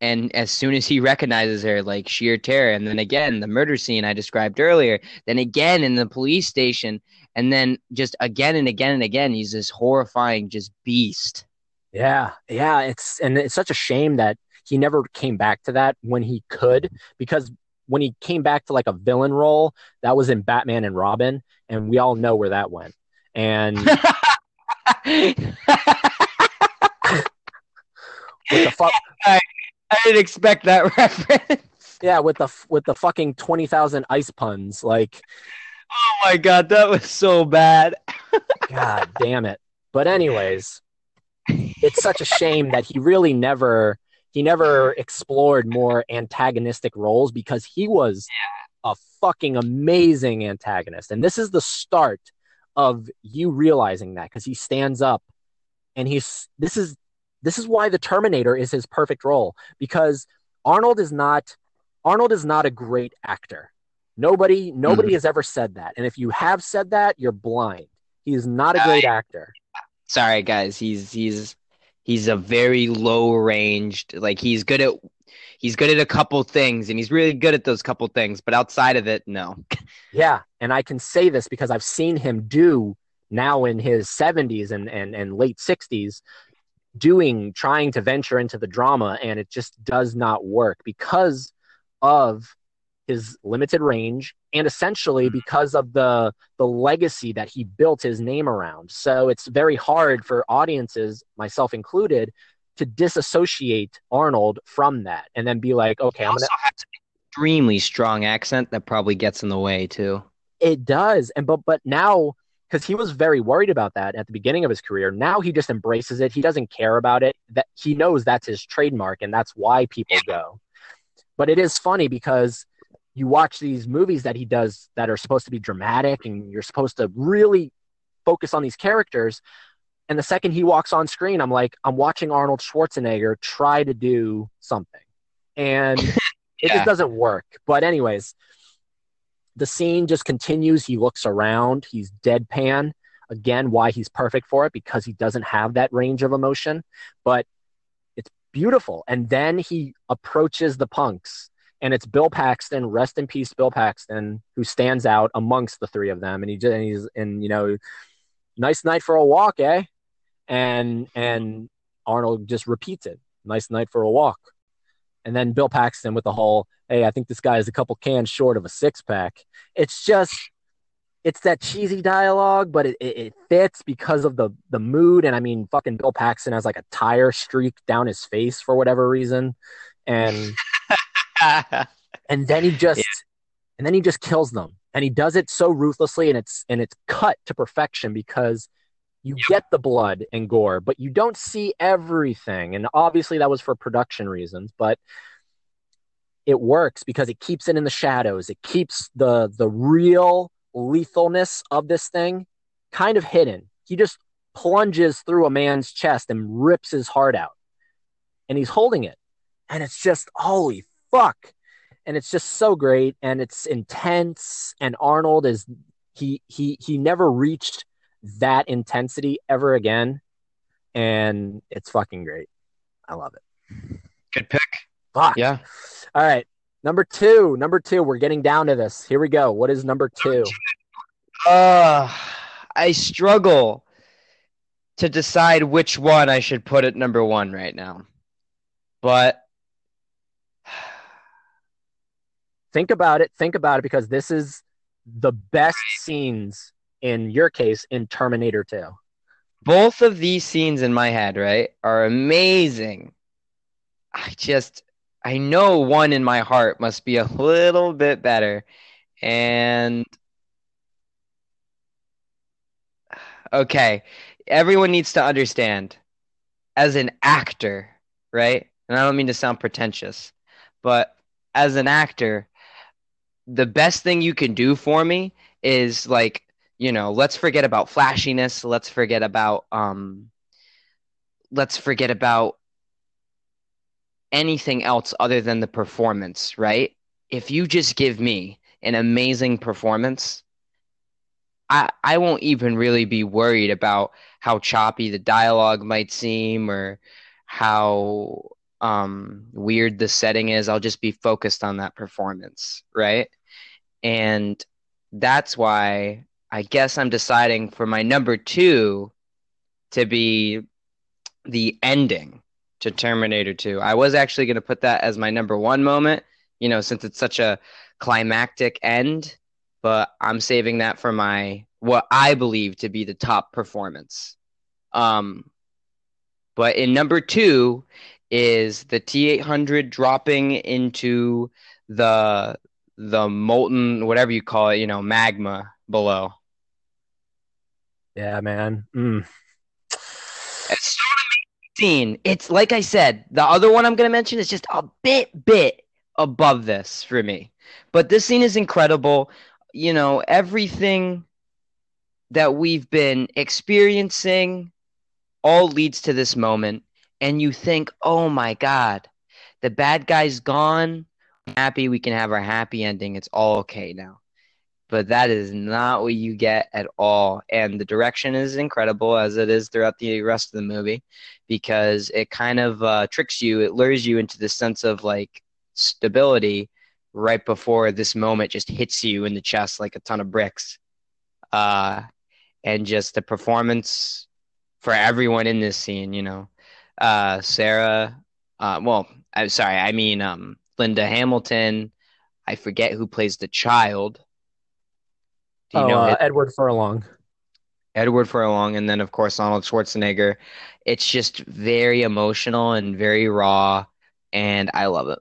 and as soon as he recognizes her like sheer terror and then again the murder scene i described earlier then again in the police station and then just again and again and again he's this horrifying just beast Yeah, yeah, it's and it's such a shame that he never came back to that when he could because when he came back to like a villain role, that was in Batman and Robin, and we all know where that went. And the fuck, I, I didn't expect that reference. yeah, with the with the fucking twenty thousand ice puns, like, Oh my god, that was so bad. god damn it. But anyways, it's such a shame that he really never he never explored more antagonistic roles because he was a fucking amazing antagonist. And this is the start of you realizing that because he stands up and he's this is this is why the Terminator is his perfect role because Arnold is not Arnold is not a great actor. Nobody nobody Mhm. has ever said that. And if you have said that, you're blind. He is not a great actor. Sorry guys, he's he's he's a very low ranged like he's good at he's good at a couple things and he's really good at those couple things, but outside of it, no. Yeah, and I can say this because I've seen him do now in his 70s and, and, and late 60s doing trying to venture into the drama and it just does not work because of his limited range and essentially hmm. because of the the legacy that he built his name around. So it's very hard for audiences, myself included, to disassociate Arnold from that and then be like, okay, I'm gonna has an extremely strong accent that probably gets in the way too. It does, and but but now because he was very worried about that at the beginning of his career. Now he just embraces it. He doesn't care about it. That he knows that's his trademark, and that's why people go. But it is funny because you watch these movies that he does that are supposed to be dramatic, and you're supposed to really focus on these characters. And the second he walks on screen, I'm like, I'm watching Arnold Schwarzenegger try to do something, and it just doesn't work. But anyways, the scene just continues. He looks around. He's deadpan. Again, why he's perfect for it because he doesn't have that range of emotion, but it's beautiful. And then he approaches the punks, and it's Bill Paxton. Rest in peace, Bill Paxton, who stands out amongst the three of them. And he and he's and you know, nice night for a walk, eh? And and Arnold just repeats it. Nice night for a walk. And then Bill Paxton with the whole, hey, I think this guy is a couple cans short of a six pack. It's just, it's that cheesy dialogue, but it, it, it fits because of the the mood. And I mean, fucking Bill Paxton has like a tire streak down his face for whatever reason, and and then he just and then he just kills them, and he does it so ruthlessly, and it's and it's cut to perfection because you get the blood and gore, but you don't see everything. And obviously that was for production reasons, but it works because it keeps it in the shadows. It keeps the the real lethalness of this thing kind of hidden. He just plunges through a man's chest and rips his heart out. And he's holding it. And it's just holy fuck. And it's just so great and it's intense and Arnold is he he he never reached that intensity ever again. And it's fucking great. I love it. Good pick. Fuck. Yeah. All right. Number two. Number two. We're getting down to this. Here we go. What is number two? Uh, I struggle to decide which one I should put at number one right now. But Think about it. Think about it because this is the best scenes in your case in Terminator 2. both of these scenes in my head, right, are amazing. I just, I know one in my heart must be a little bit better. And okay, everyone needs to understand as an actor, right? And I don't mean to sound pretentious, but as an actor, the best thing you can do for me is like, you know, let's forget about flashiness, let's forget about um let's forget about anything else other than the performance, right? If you just give me an amazing performance, I I won't even really be worried about how choppy the dialogue might seem or how um weird the setting is. I'll just be focused on that performance, right? And that's why I guess I'm deciding for my number two to be the ending to Terminator 2. I was actually going to put that as my number one moment, you know, since it's such a climactic end, but I'm saving that for my what I believe to be the top performance. Um, but in number two is the T800 dropping into the the molten whatever you call it, you know, magma below. Yeah, man. Mm. It's scene. It's like I said, the other one I'm gonna mention is just a bit bit above this for me. But this scene is incredible. You know, everything that we've been experiencing all leads to this moment. And you think, oh my God, the bad guy's gone. Happy we can have our happy ending. It's all okay now. But that is not what you get at all. And the direction is incredible, as it is throughout the rest of the movie, because it kind of uh, tricks you, it lures you into the sense of like stability right before this moment just hits you in the chest like a ton of bricks. Uh, and just the performance for everyone in this scene, you know. Uh, Sarah, uh, well, I'm sorry, I mean um, Linda Hamilton. I forget who plays the child. Do you oh, know uh, Edward Furlong? Edward Furlong, and then of course Arnold Schwarzenegger. It's just very emotional and very raw, and I love it.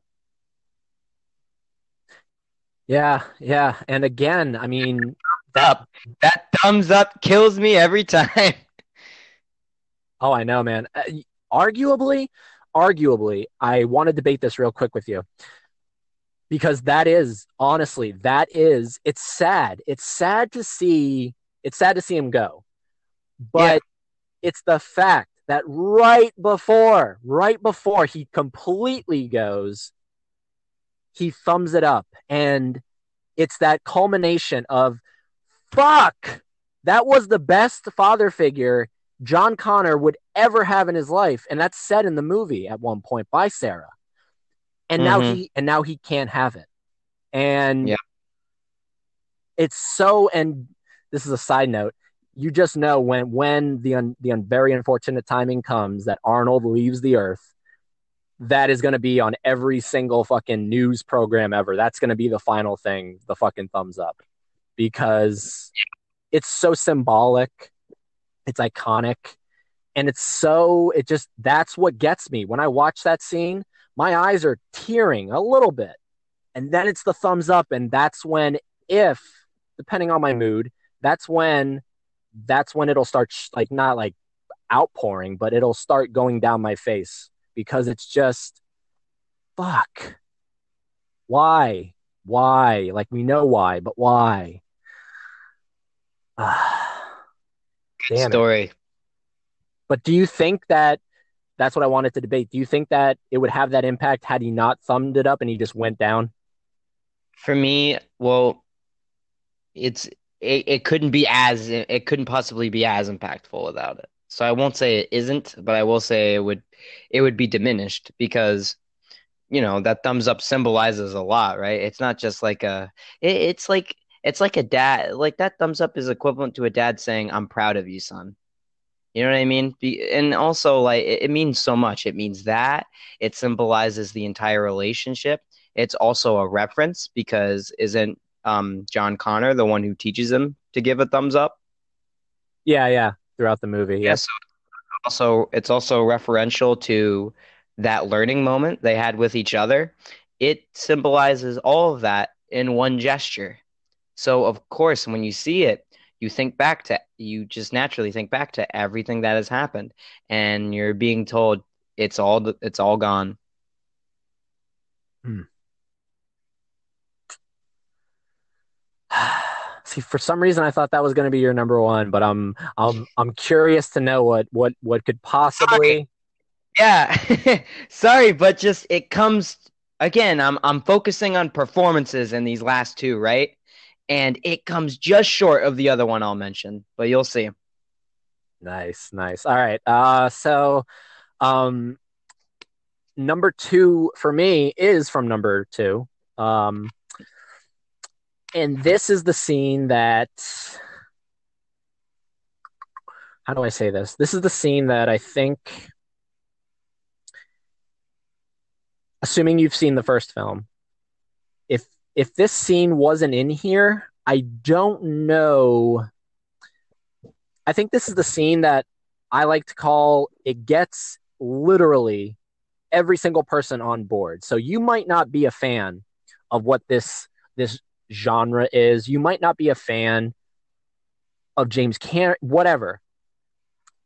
Yeah, yeah, and again, I mean, that that thumbs up kills me every time. oh, I know, man. Uh, arguably, arguably, I want to debate this real quick with you because that is honestly that is it's sad. It's sad to see. It's sad to see him go, but yeah. it's the fact that right before, right before he completely goes, he thumbs it up and it's that culmination of fuck that was the best father figure john connor would ever have in his life and that's said in the movie at one point by sarah. And mm-hmm. now he and now he can't have it. And yeah. it's so and this is a side note. You just know when when the un, the un, very unfortunate timing comes that arnold leaves the earth that is going to be on every single fucking news program ever. That's going to be the final thing, the fucking thumbs up, because it's so symbolic, it's iconic, and it's so, it just, that's what gets me. When I watch that scene, my eyes are tearing a little bit. And then it's the thumbs up. And that's when, if, depending on my mood, that's when, that's when it'll start, like, not like outpouring, but it'll start going down my face because it's just fuck. Why? Why? Like we know why, but why? Ah. Story. But do you think that that's what I wanted to debate? Do you think that it would have that impact had he not thumbed it up and he just went down? For me, well, it's it, it couldn't be as it couldn't possibly be as impactful without it. So I won't say it isn't, but I will say it would it would be diminished because you know that thumbs up symbolizes a lot, right? It's not just like a it, it's like it's like a dad like that thumbs up is equivalent to a dad saying I'm proud of you, son. You know what I mean? Be, and also like it, means so much. It means that it symbolizes the entire relationship. It's also a reference because isn't um, John Connor the one who teaches him to give a thumbs up? Yeah, yeah throughout the movie. Yes. Yeah, also, it's also referential to that learning moment they had with each other. It symbolizes all of that in one gesture. So, of course, when you see it, you think back to you just naturally think back to everything that has happened, and you're being told it's all it's all gone. Hmm. See, for some reason, I thought that was going to be your number one, but I'm I'm I'm curious to know what what what could possibly. Yeah, sorry, but just it comes again. I'm I'm focusing on performances in these last two, right? And it comes just short of the other one I'll mention, but you'll see. Nice, nice. All right. Uh, so, um, number two for me is from number two. Um, and this is the scene that how do I say this? This is the scene that I think assuming you've seen the first film, if if this scene wasn't in here, I don't know. I think this is the scene that I like to call it gets literally every single person on board. So you might not be a fan of what this this genre is. You might not be a fan of James Cameron, whatever.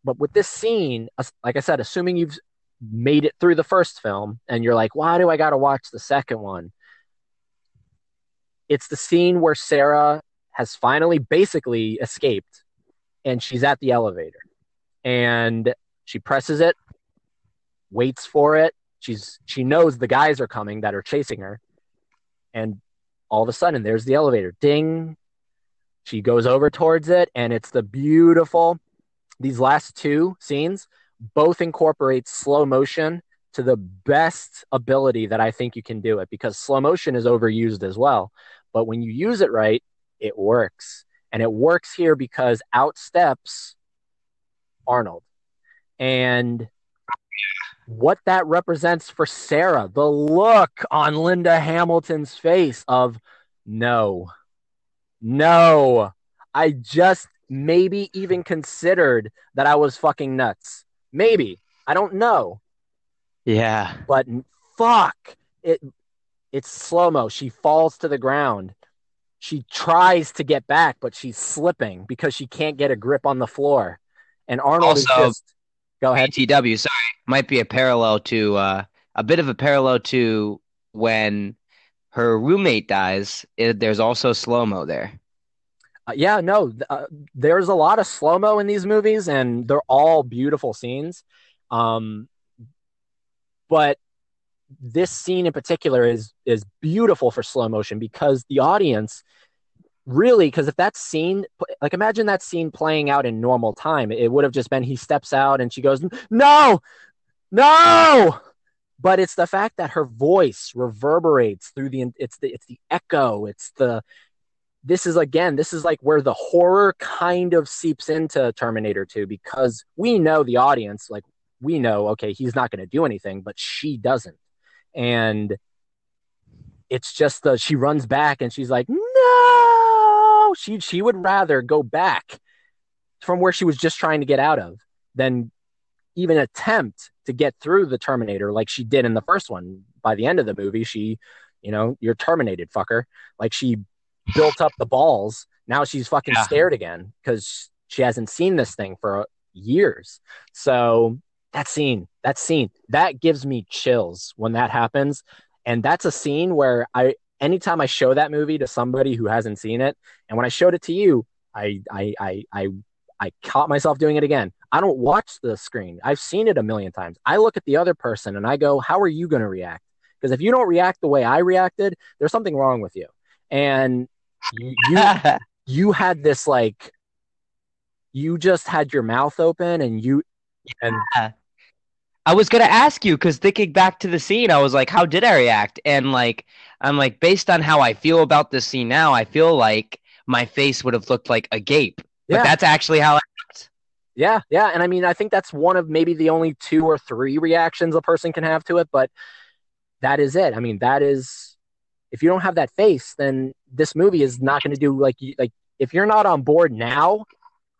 But with this scene, like I said, assuming you've made it through the first film and you're like, why do I got to watch the second one? It's the scene where Sarah has finally basically escaped and she's at the elevator and she presses it, waits for it. She's she knows the guys are coming that are chasing her. And all of a sudden there's the elevator. Ding. She goes over towards it and it's the beautiful these last two scenes both incorporate slow motion to the best ability that I think you can do it because slow motion is overused as well. But when you use it right, it works. And it works here because out steps Arnold. And what that represents for Sarah, the look on Linda Hamilton's face of no, no, I just maybe even considered that I was fucking nuts. Maybe. I don't know. Yeah. But fuck. It it's slow mo. She falls to the ground. She tries to get back, but she's slipping because she can't get a grip on the floor. And Arnold also, is just go ahead. TW, sorry, might be a parallel to uh, a bit of a parallel to when her roommate dies. It, there's also slow mo there. Uh, yeah, no, uh, there's a lot of slow mo in these movies, and they're all beautiful scenes. Um, but this scene in particular is is beautiful for slow motion because the audience really because if that scene like imagine that scene playing out in normal time. It would have just been he steps out and she goes no! No! But it's the fact that her voice reverberates through the it's the it's the echo. It's the this is again this is like where the horror kind of seeps into terminator 2 because we know the audience like we know okay he's not going to do anything but she doesn't and it's just the she runs back and she's like no! She she would rather go back from where she was just trying to get out of than even attempt to get through the terminator like she did in the first one. By the end of the movie she you know you're terminated fucker. Like she built up the balls. Now she's fucking yeah. scared again because she hasn't seen this thing for years. So that scene, that scene, that gives me chills when that happens. And that's a scene where I, anytime I show that movie to somebody who hasn't seen it, and when I showed it to you, I, I, I, I, I caught myself doing it again. I don't watch the screen. I've seen it a million times. I look at the other person and I go, how are you going to react? Because if you don't react the way I reacted, there's something wrong with you. And you, you, you had this like, you just had your mouth open and you, and yeah. I was gonna ask you because thinking back to the scene, I was like, how did I react? And like, I'm like, based on how I feel about this scene now, I feel like my face would have looked like a gape. But that's actually how I felt. Yeah, yeah. And I mean, I think that's one of maybe the only two or three reactions a person can have to it, but that is it. I mean, that is if you don't have that face, then this movie is not going to do like like if you're not on board now,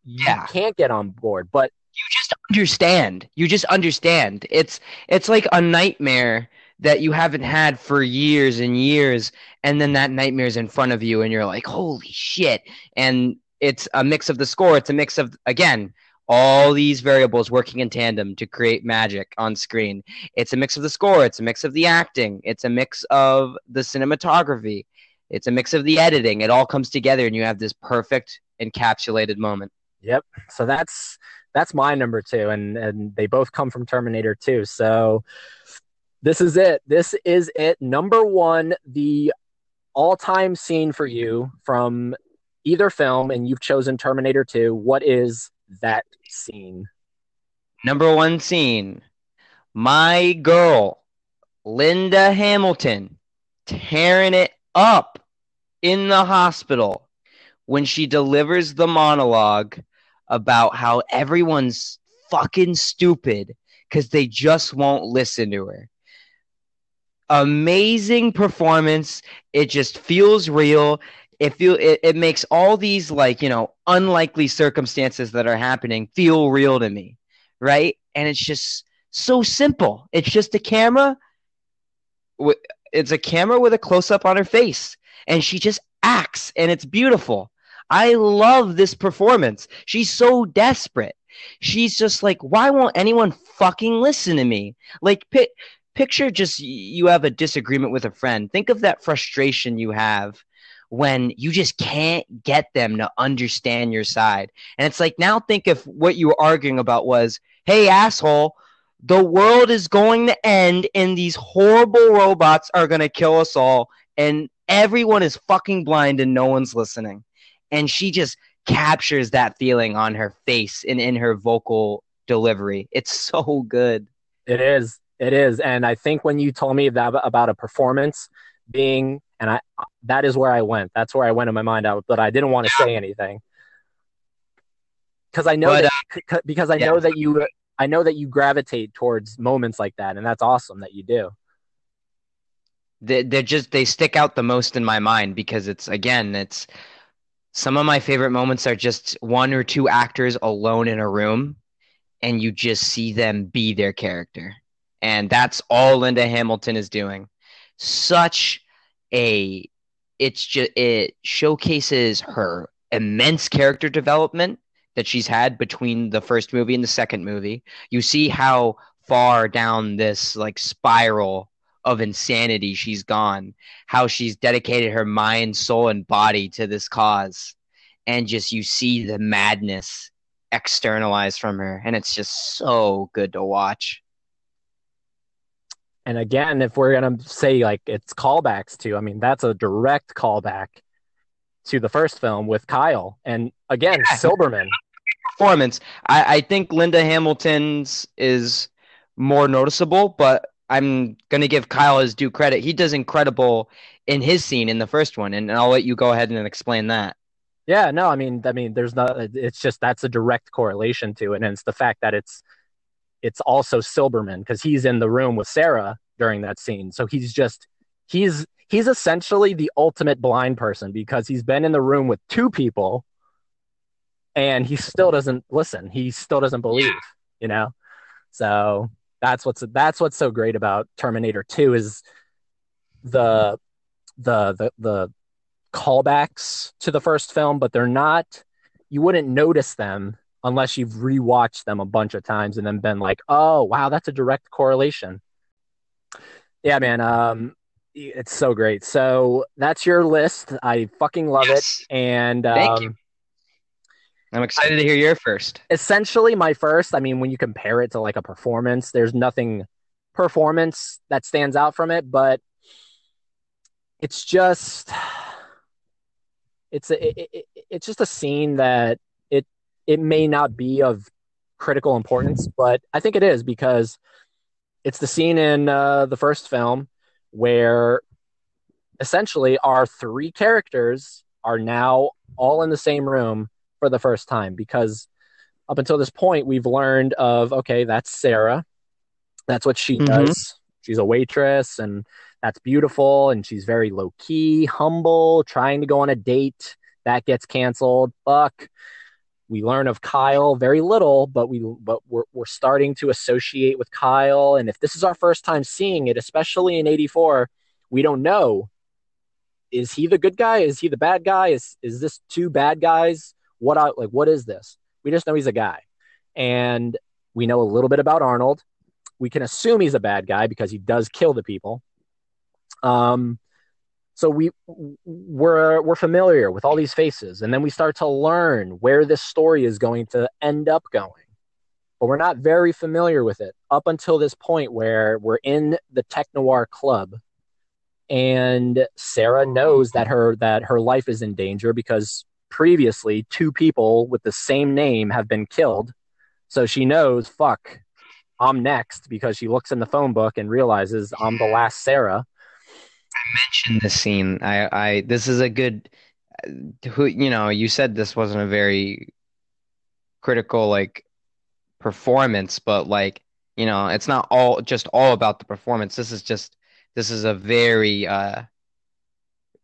you yeah. can't get on board. But you just understand. You just understand. It's it's like a nightmare that you haven't had for years and years and then that nightmare is in front of you and you're like, "Holy shit." And it's a mix of the score, it's a mix of again, all these variables working in tandem to create magic on screen. It's a mix of the score, it's a mix of the acting, it's a mix of the cinematography, it's a mix of the editing. It all comes together and you have this perfect encapsulated moment. Yep. So that's that's my number two, and and they both come from Terminator 2. So this is it. This is it. Number one, the all-time scene for you from either film, and you've chosen Terminator 2. What is that scene? Number one scene. My girl, Linda Hamilton, tearing it up in the hospital when she delivers the monologue about how everyone's fucking stupid because they just won't listen to her. amazing performance. It just feels real. It feel it, it makes all these like, you know, unlikely circumstances that are happening feel real to me. Right? And it's just so simple. It's just a camera it's a camera with a close up on her face and she just acts and it's beautiful. I love this performance. She's so desperate. She's just like, why won't anyone fucking listen to me? Like, pi- picture just you have a disagreement with a friend. Think of that frustration you have when you just can't get them to understand your side. And it's like, now think if what you were arguing about was, hey, asshole, the world is going to end and these horrible robots are going to kill us all and everyone is fucking blind and no one's listening and she just captures that feeling on her face and in her vocal delivery. It's so good. It is. It is. And i think when you told me that about a performance being and i that is where i went. That's where i went in my mind. Out but i didn't want to say anything. Because i know but, that uh, because i yeah. know that you I know that you gravitate towards moments like that, and that's awesome that you do. They they're just they stick out the most in my mind because it's again it's some of my favorite moments are just one or two actors alone in a room, and you just see them be their character, and that's all Linda Hamilton is doing. Such a it's just it showcases her immense character development that she's had between the first movie and the second movie. You see how far down this like spiral of insanity she's gone, how she's dedicated her mind, soul, and body to this cause. And just you see the madness externalized from her. And it's just so good to watch. And again, if we're going to say like it's callbacks to, I mean, that's a direct callback to the first film with Kyle. And again, yeah. Silberman performance. I, I think Linda Hamilton's is more noticeable, but I'm gonna give Kyle his due credit. He does incredible in his scene in the first one, and I'll let you go ahead and explain that. Yeah, no, I mean, I mean, there's not. It's just that's a direct correlation to it, and it's the fact that it's it's also Silberman because he's in the room with Sarah during that scene, so he's just he's he's essentially the ultimate blind person because he's been in the room with two people and he still doesn't listen. He still doesn't believe, yeah. you know? So that's what's that's what's so great about Terminator 2 is the the the the callbacks to the first film, but they're not you wouldn't notice them unless you've rewatched them a bunch of times and then been like, "Oh, wow, that's a direct correlation." Yeah, man, um it's so great. So that's your list. I fucking love yes. it. And um, I'm excited to hear your first. Essentially, my first. I mean, when you compare it to like a performance, there's nothing performance that stands out from it, but it's just it's a it, it, it's just a scene that it it may not be of critical importance, but I think it is because it's the scene in uh, the first film where essentially our three characters are now all in the same room for the first time because up until this point we've learned of okay that's sarah. That's what she mm-hmm. does. She's a waitress and that's beautiful and she's very low key humble trying to go on a date that gets canceled. Fuck. We learn of kyle very little but we but we're, we're starting to associate with kyle. And if this is our first time seeing it especially in 84 we don't know. Is he the good guy? Is he the bad guy? Is is this two bad guys what I like what is this? We just know he's a guy. And we know a little bit about Arnold. We can assume he's a bad guy because he does kill the people. Um so we we're we're familiar with all these faces and then we start to learn where this story is going to end up going but we're not very familiar with it up until this point where we're in the tech noir club and sarah knows that her that her life is in danger because previously two people with the same name have been killed. So she knows, fuck, I'm next because she looks in the phone book and realizes I'm the last Sarah. I mentioned the scene. I, I, this is a good, who, you know, you said this wasn't a very critical, like, performance, but like, you know, it's not all just all about the performance. This is just this is a very uh,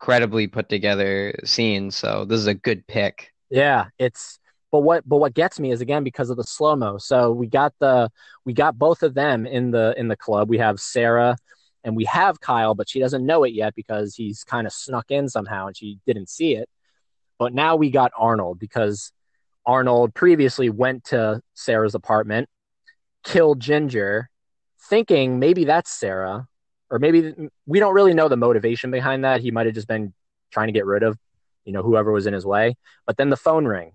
credibly put together scene. So this is a good pick. Yeah, it's but what but what gets me is again because of the slow mo. So we got the we got both of them in the in the club. We have Sarah and we have Kyle, but she doesn't know it yet because he's kind of snuck in somehow and she didn't see it. But now we got Arnold because Arnold previously went to Sarah's apartment, killed Ginger, thinking maybe that's Sarah, or maybe we don't really know the motivation behind that. He might have just been trying to get rid of, you know, whoever was in his way. But then the phone rings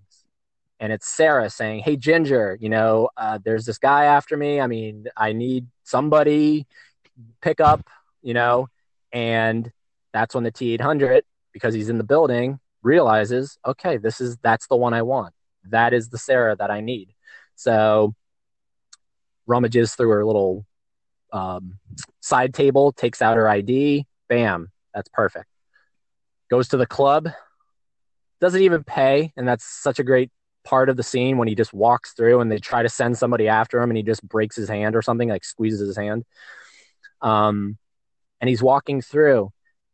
and it's Sarah saying, Hey, Ginger, you know, uh, there's this guy after me. I mean, I need somebody pick up, you know, and that's when the T 800, because he's in the building, realizes, okay, this is that's the one I want. That is the Sarah that I need. So rummages through her little um, side table, takes out her ID, bam, that's perfect. Goes to the club, doesn't even pay, and that's such a great part of the scene when he just walks through and they try to send somebody after him and he just breaks his hand or something, like squeezes his hand. Um, and he's walking through,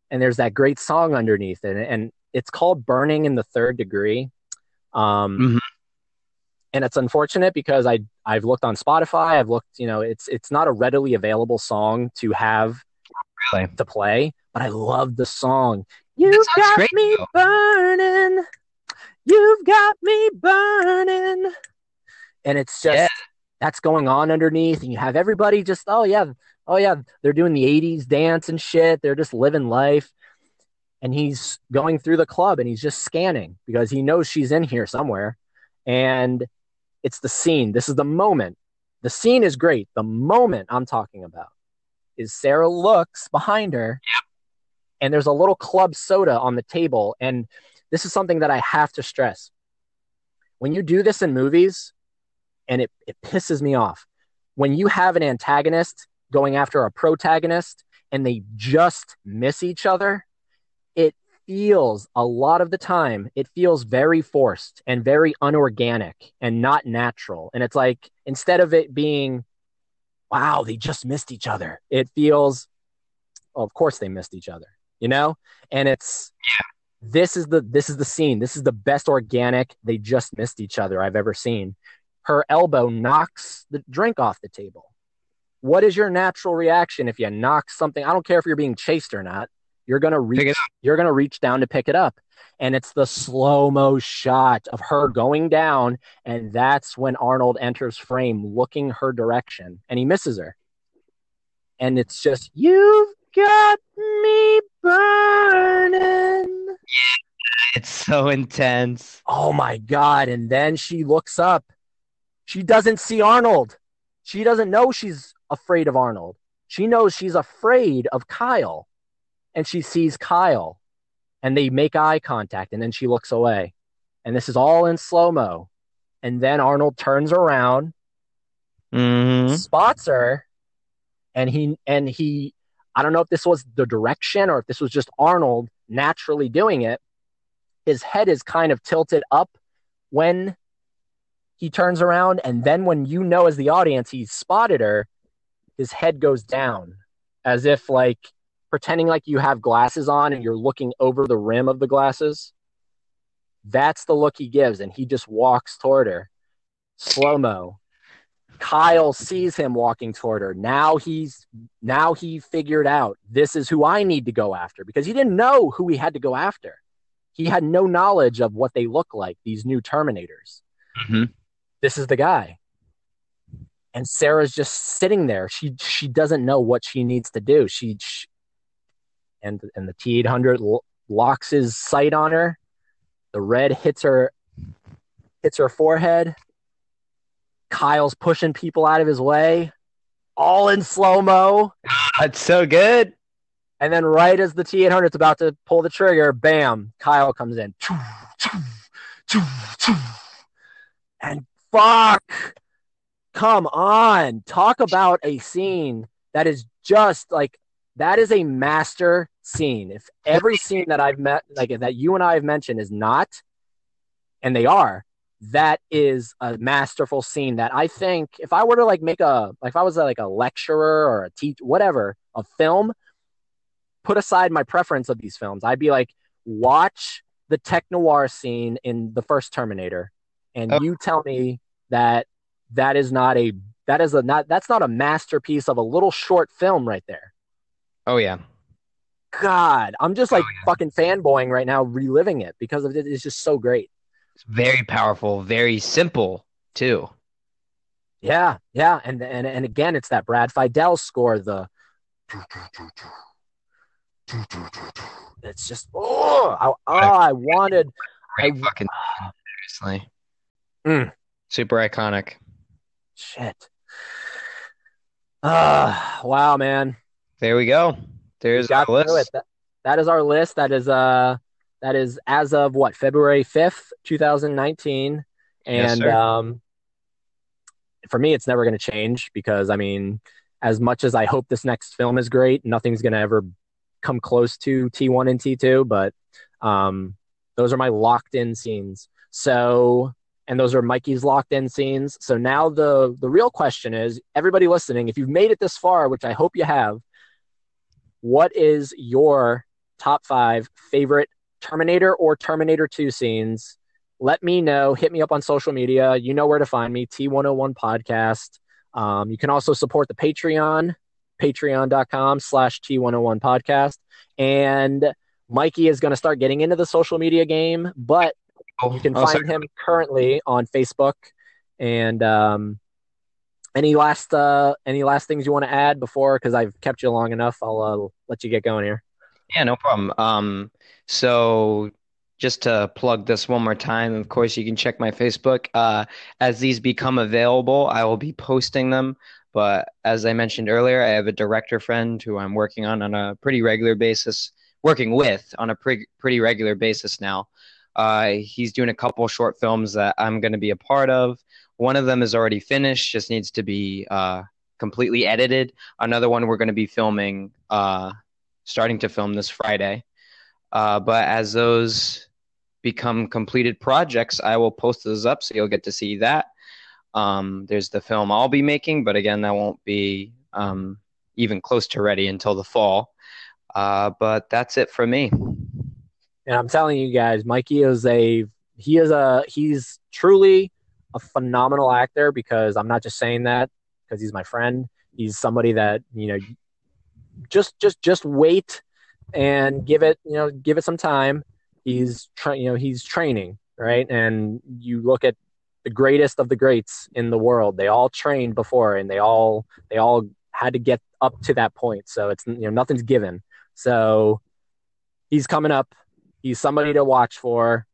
and there's that great song underneath it, and it's called "Burning in the Third Degree." Um, mm-hmm. And it's unfortunate because I I've looked on Spotify. I've looked, you know, it's it's not a readily available song to have really? to play, but I love the song. You've got great, me though. burning. You've got me burning. And it's just yeah. that's going on underneath, and you have everybody just, oh yeah, oh yeah, they're doing the 80s dance and shit. They're just living life. And he's going through the club and he's just scanning because he knows she's in here somewhere. And it's the scene. This is the moment. The scene is great. The moment I'm talking about is Sarah looks behind her and there's a little club soda on the table. And this is something that I have to stress. When you do this in movies, and it, it pisses me off, when you have an antagonist going after a protagonist and they just miss each other, it feels a lot of the time, it feels very forced and very unorganic and not natural. And it's like, instead of it being, wow, they just missed each other, it feels, well, of course they missed each other, you know? And it's, yeah. this is the this is the scene. This is the best organic they just missed each other i've ever seen. Her elbow knocks the drink off the table. What is your natural reaction if you knock something? I don't care if you're being chased or not you're gonna reach you're gonna reach down to pick it up and it's the slow mo shot of her going down and that's when arnold enters frame looking her direction and he misses her and it's just you've got me burning it's so intense. Oh my God. And then she looks up. She doesn't see Arnold. She doesn't know she's afraid of Arnold. She knows she's afraid of Kyle. And she sees Kyle. And they make eye contact. And then she looks away. And this is all in slow mo. And then Arnold turns around, mm-hmm. spots her, and he and he I don't know if this was the direction or if this was just Arnold naturally doing it, his head is kind of tilted up when he turns around. And then when you know, as the audience, he's spotted her, his head goes down as if like pretending like you have glasses on and you're looking over the rim of the glasses. That's the look he gives. And he just walks toward her slow mo. Kyle sees him walking toward her. Now he's now he figured out this is who I need to go after because he didn't know who he had to go after. He had no knowledge of what they look like, these new Terminators. Mm-hmm. This is the guy. And Sarah's just sitting there. She she doesn't know what she needs to do. She, she and and the T eight hundred locks his sight on her. The red hits her hits her forehead Kyle's pushing people out of his way, all in slow mo. That's so good. And then, right as the T 800 is about to pull the trigger, bam, Kyle comes in. And fuck, come on. Talk about a scene that is just like that is a master scene. If every scene that I've met, like that you and I have mentioned, is not, and they are, that is a masterful scene that I think if I were to like make a like if I was a, like a lecturer or a teacher whatever a film put aside my preference of these films. I'd be like, watch the tech noir scene in the first Terminator, and Oh. you tell me that that is not a that is a not that's not a masterpiece of a little short film right there. Oh yeah. God, I'm just like Oh, yeah. fucking fanboying right now, reliving it because of it. It's just so great. It's very powerful, very simple too. Yeah, yeah, and and and again, it's that Brad Fiedel score. The it's just oh, I, oh, I wanted. I- fucking seriously. Mm. Super iconic. Shit. Ah, wow, man. There we go. We There's our list. That, that is our list. That is uh that is as of what February fifth, two thousand nineteen, and sir. um, for me, it's never going to change because I mean, as much as I hope this next film is great, nothing's going to ever come close to T one and T two. But um, those are my locked in scenes. So. And those are Mikey's locked in scenes. So now the the real question is, everybody listening, if you've made it this far, which I hope you have, what is your top five favorite Terminator or Terminator 2 scenes? Let me know. Hit me up on social media. You know where to find me, T101 Podcast. Um, you can also support the Patreon, patreon.com slash T101 Podcast. And Mikey is going to start getting into the social media game, but you can oh, find him currently on Facebook. And um, any last uh, any last things you want to add before? Because I've kept you long enough. I'll uh, let you get going here. Yeah, no problem. Um, so just to plug this one more time, of course, you can check my Facebook. Uh, as these become available, I will be posting them. But as I mentioned earlier, I have a director friend who I'm working on on a pretty regular basis, working with on a pre pretty regular basis now. Uh, he's doing a couple short films that I'm going to be a part of. One of them is already finished, just needs to be uh, completely edited. Another one we're going to be filming, uh, starting to film this Friday. Uh, but as those become completed projects, I will post those up so you'll get to see that. Um, there's the film I'll be making, but again, that won't be um, even close to ready until the fall. Uh, but that's it for me. And I'm telling you guys, Mikey is a he is a he's truly a phenomenal actor because I'm not just saying that because he's my friend. He's somebody that, you know, just just just wait and give it, you know, give it some time. He's tra- you know, he's training, right? And you look at the greatest of the greats in the world. They all trained before and they all they all had to get up to that point. So it's you know, nothing's given. So he's coming up he's somebody to watch for.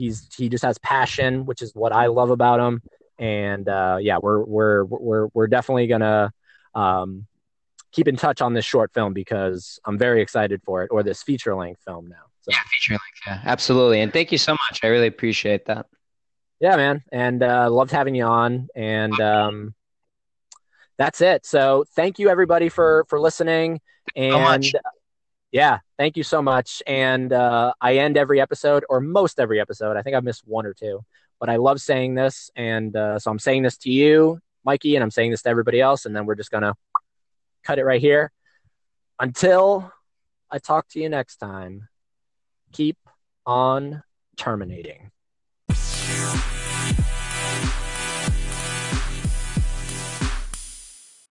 He's he just has passion, which is what I love about him. And uh, yeah, we're we're we're we're definitely gonna um, keep in touch on this short film because I'm very excited for it, or this feature length film now. So Yeah, feature length. Yeah, absolutely. And thank you so much. I really appreciate that. yeah, man, and uh, loved having you on. And um, that's it. So thank you everybody for for listening. And so much. Yeah, thank you so much. And uh, I end every episode, or most every episode. I think I've missed one or two, but I love saying this. And uh, so I'm saying this to you, Mikey, and I'm saying this to everybody else. And then we're just going to cut it right here. Until I talk to you next time, keep on terminating.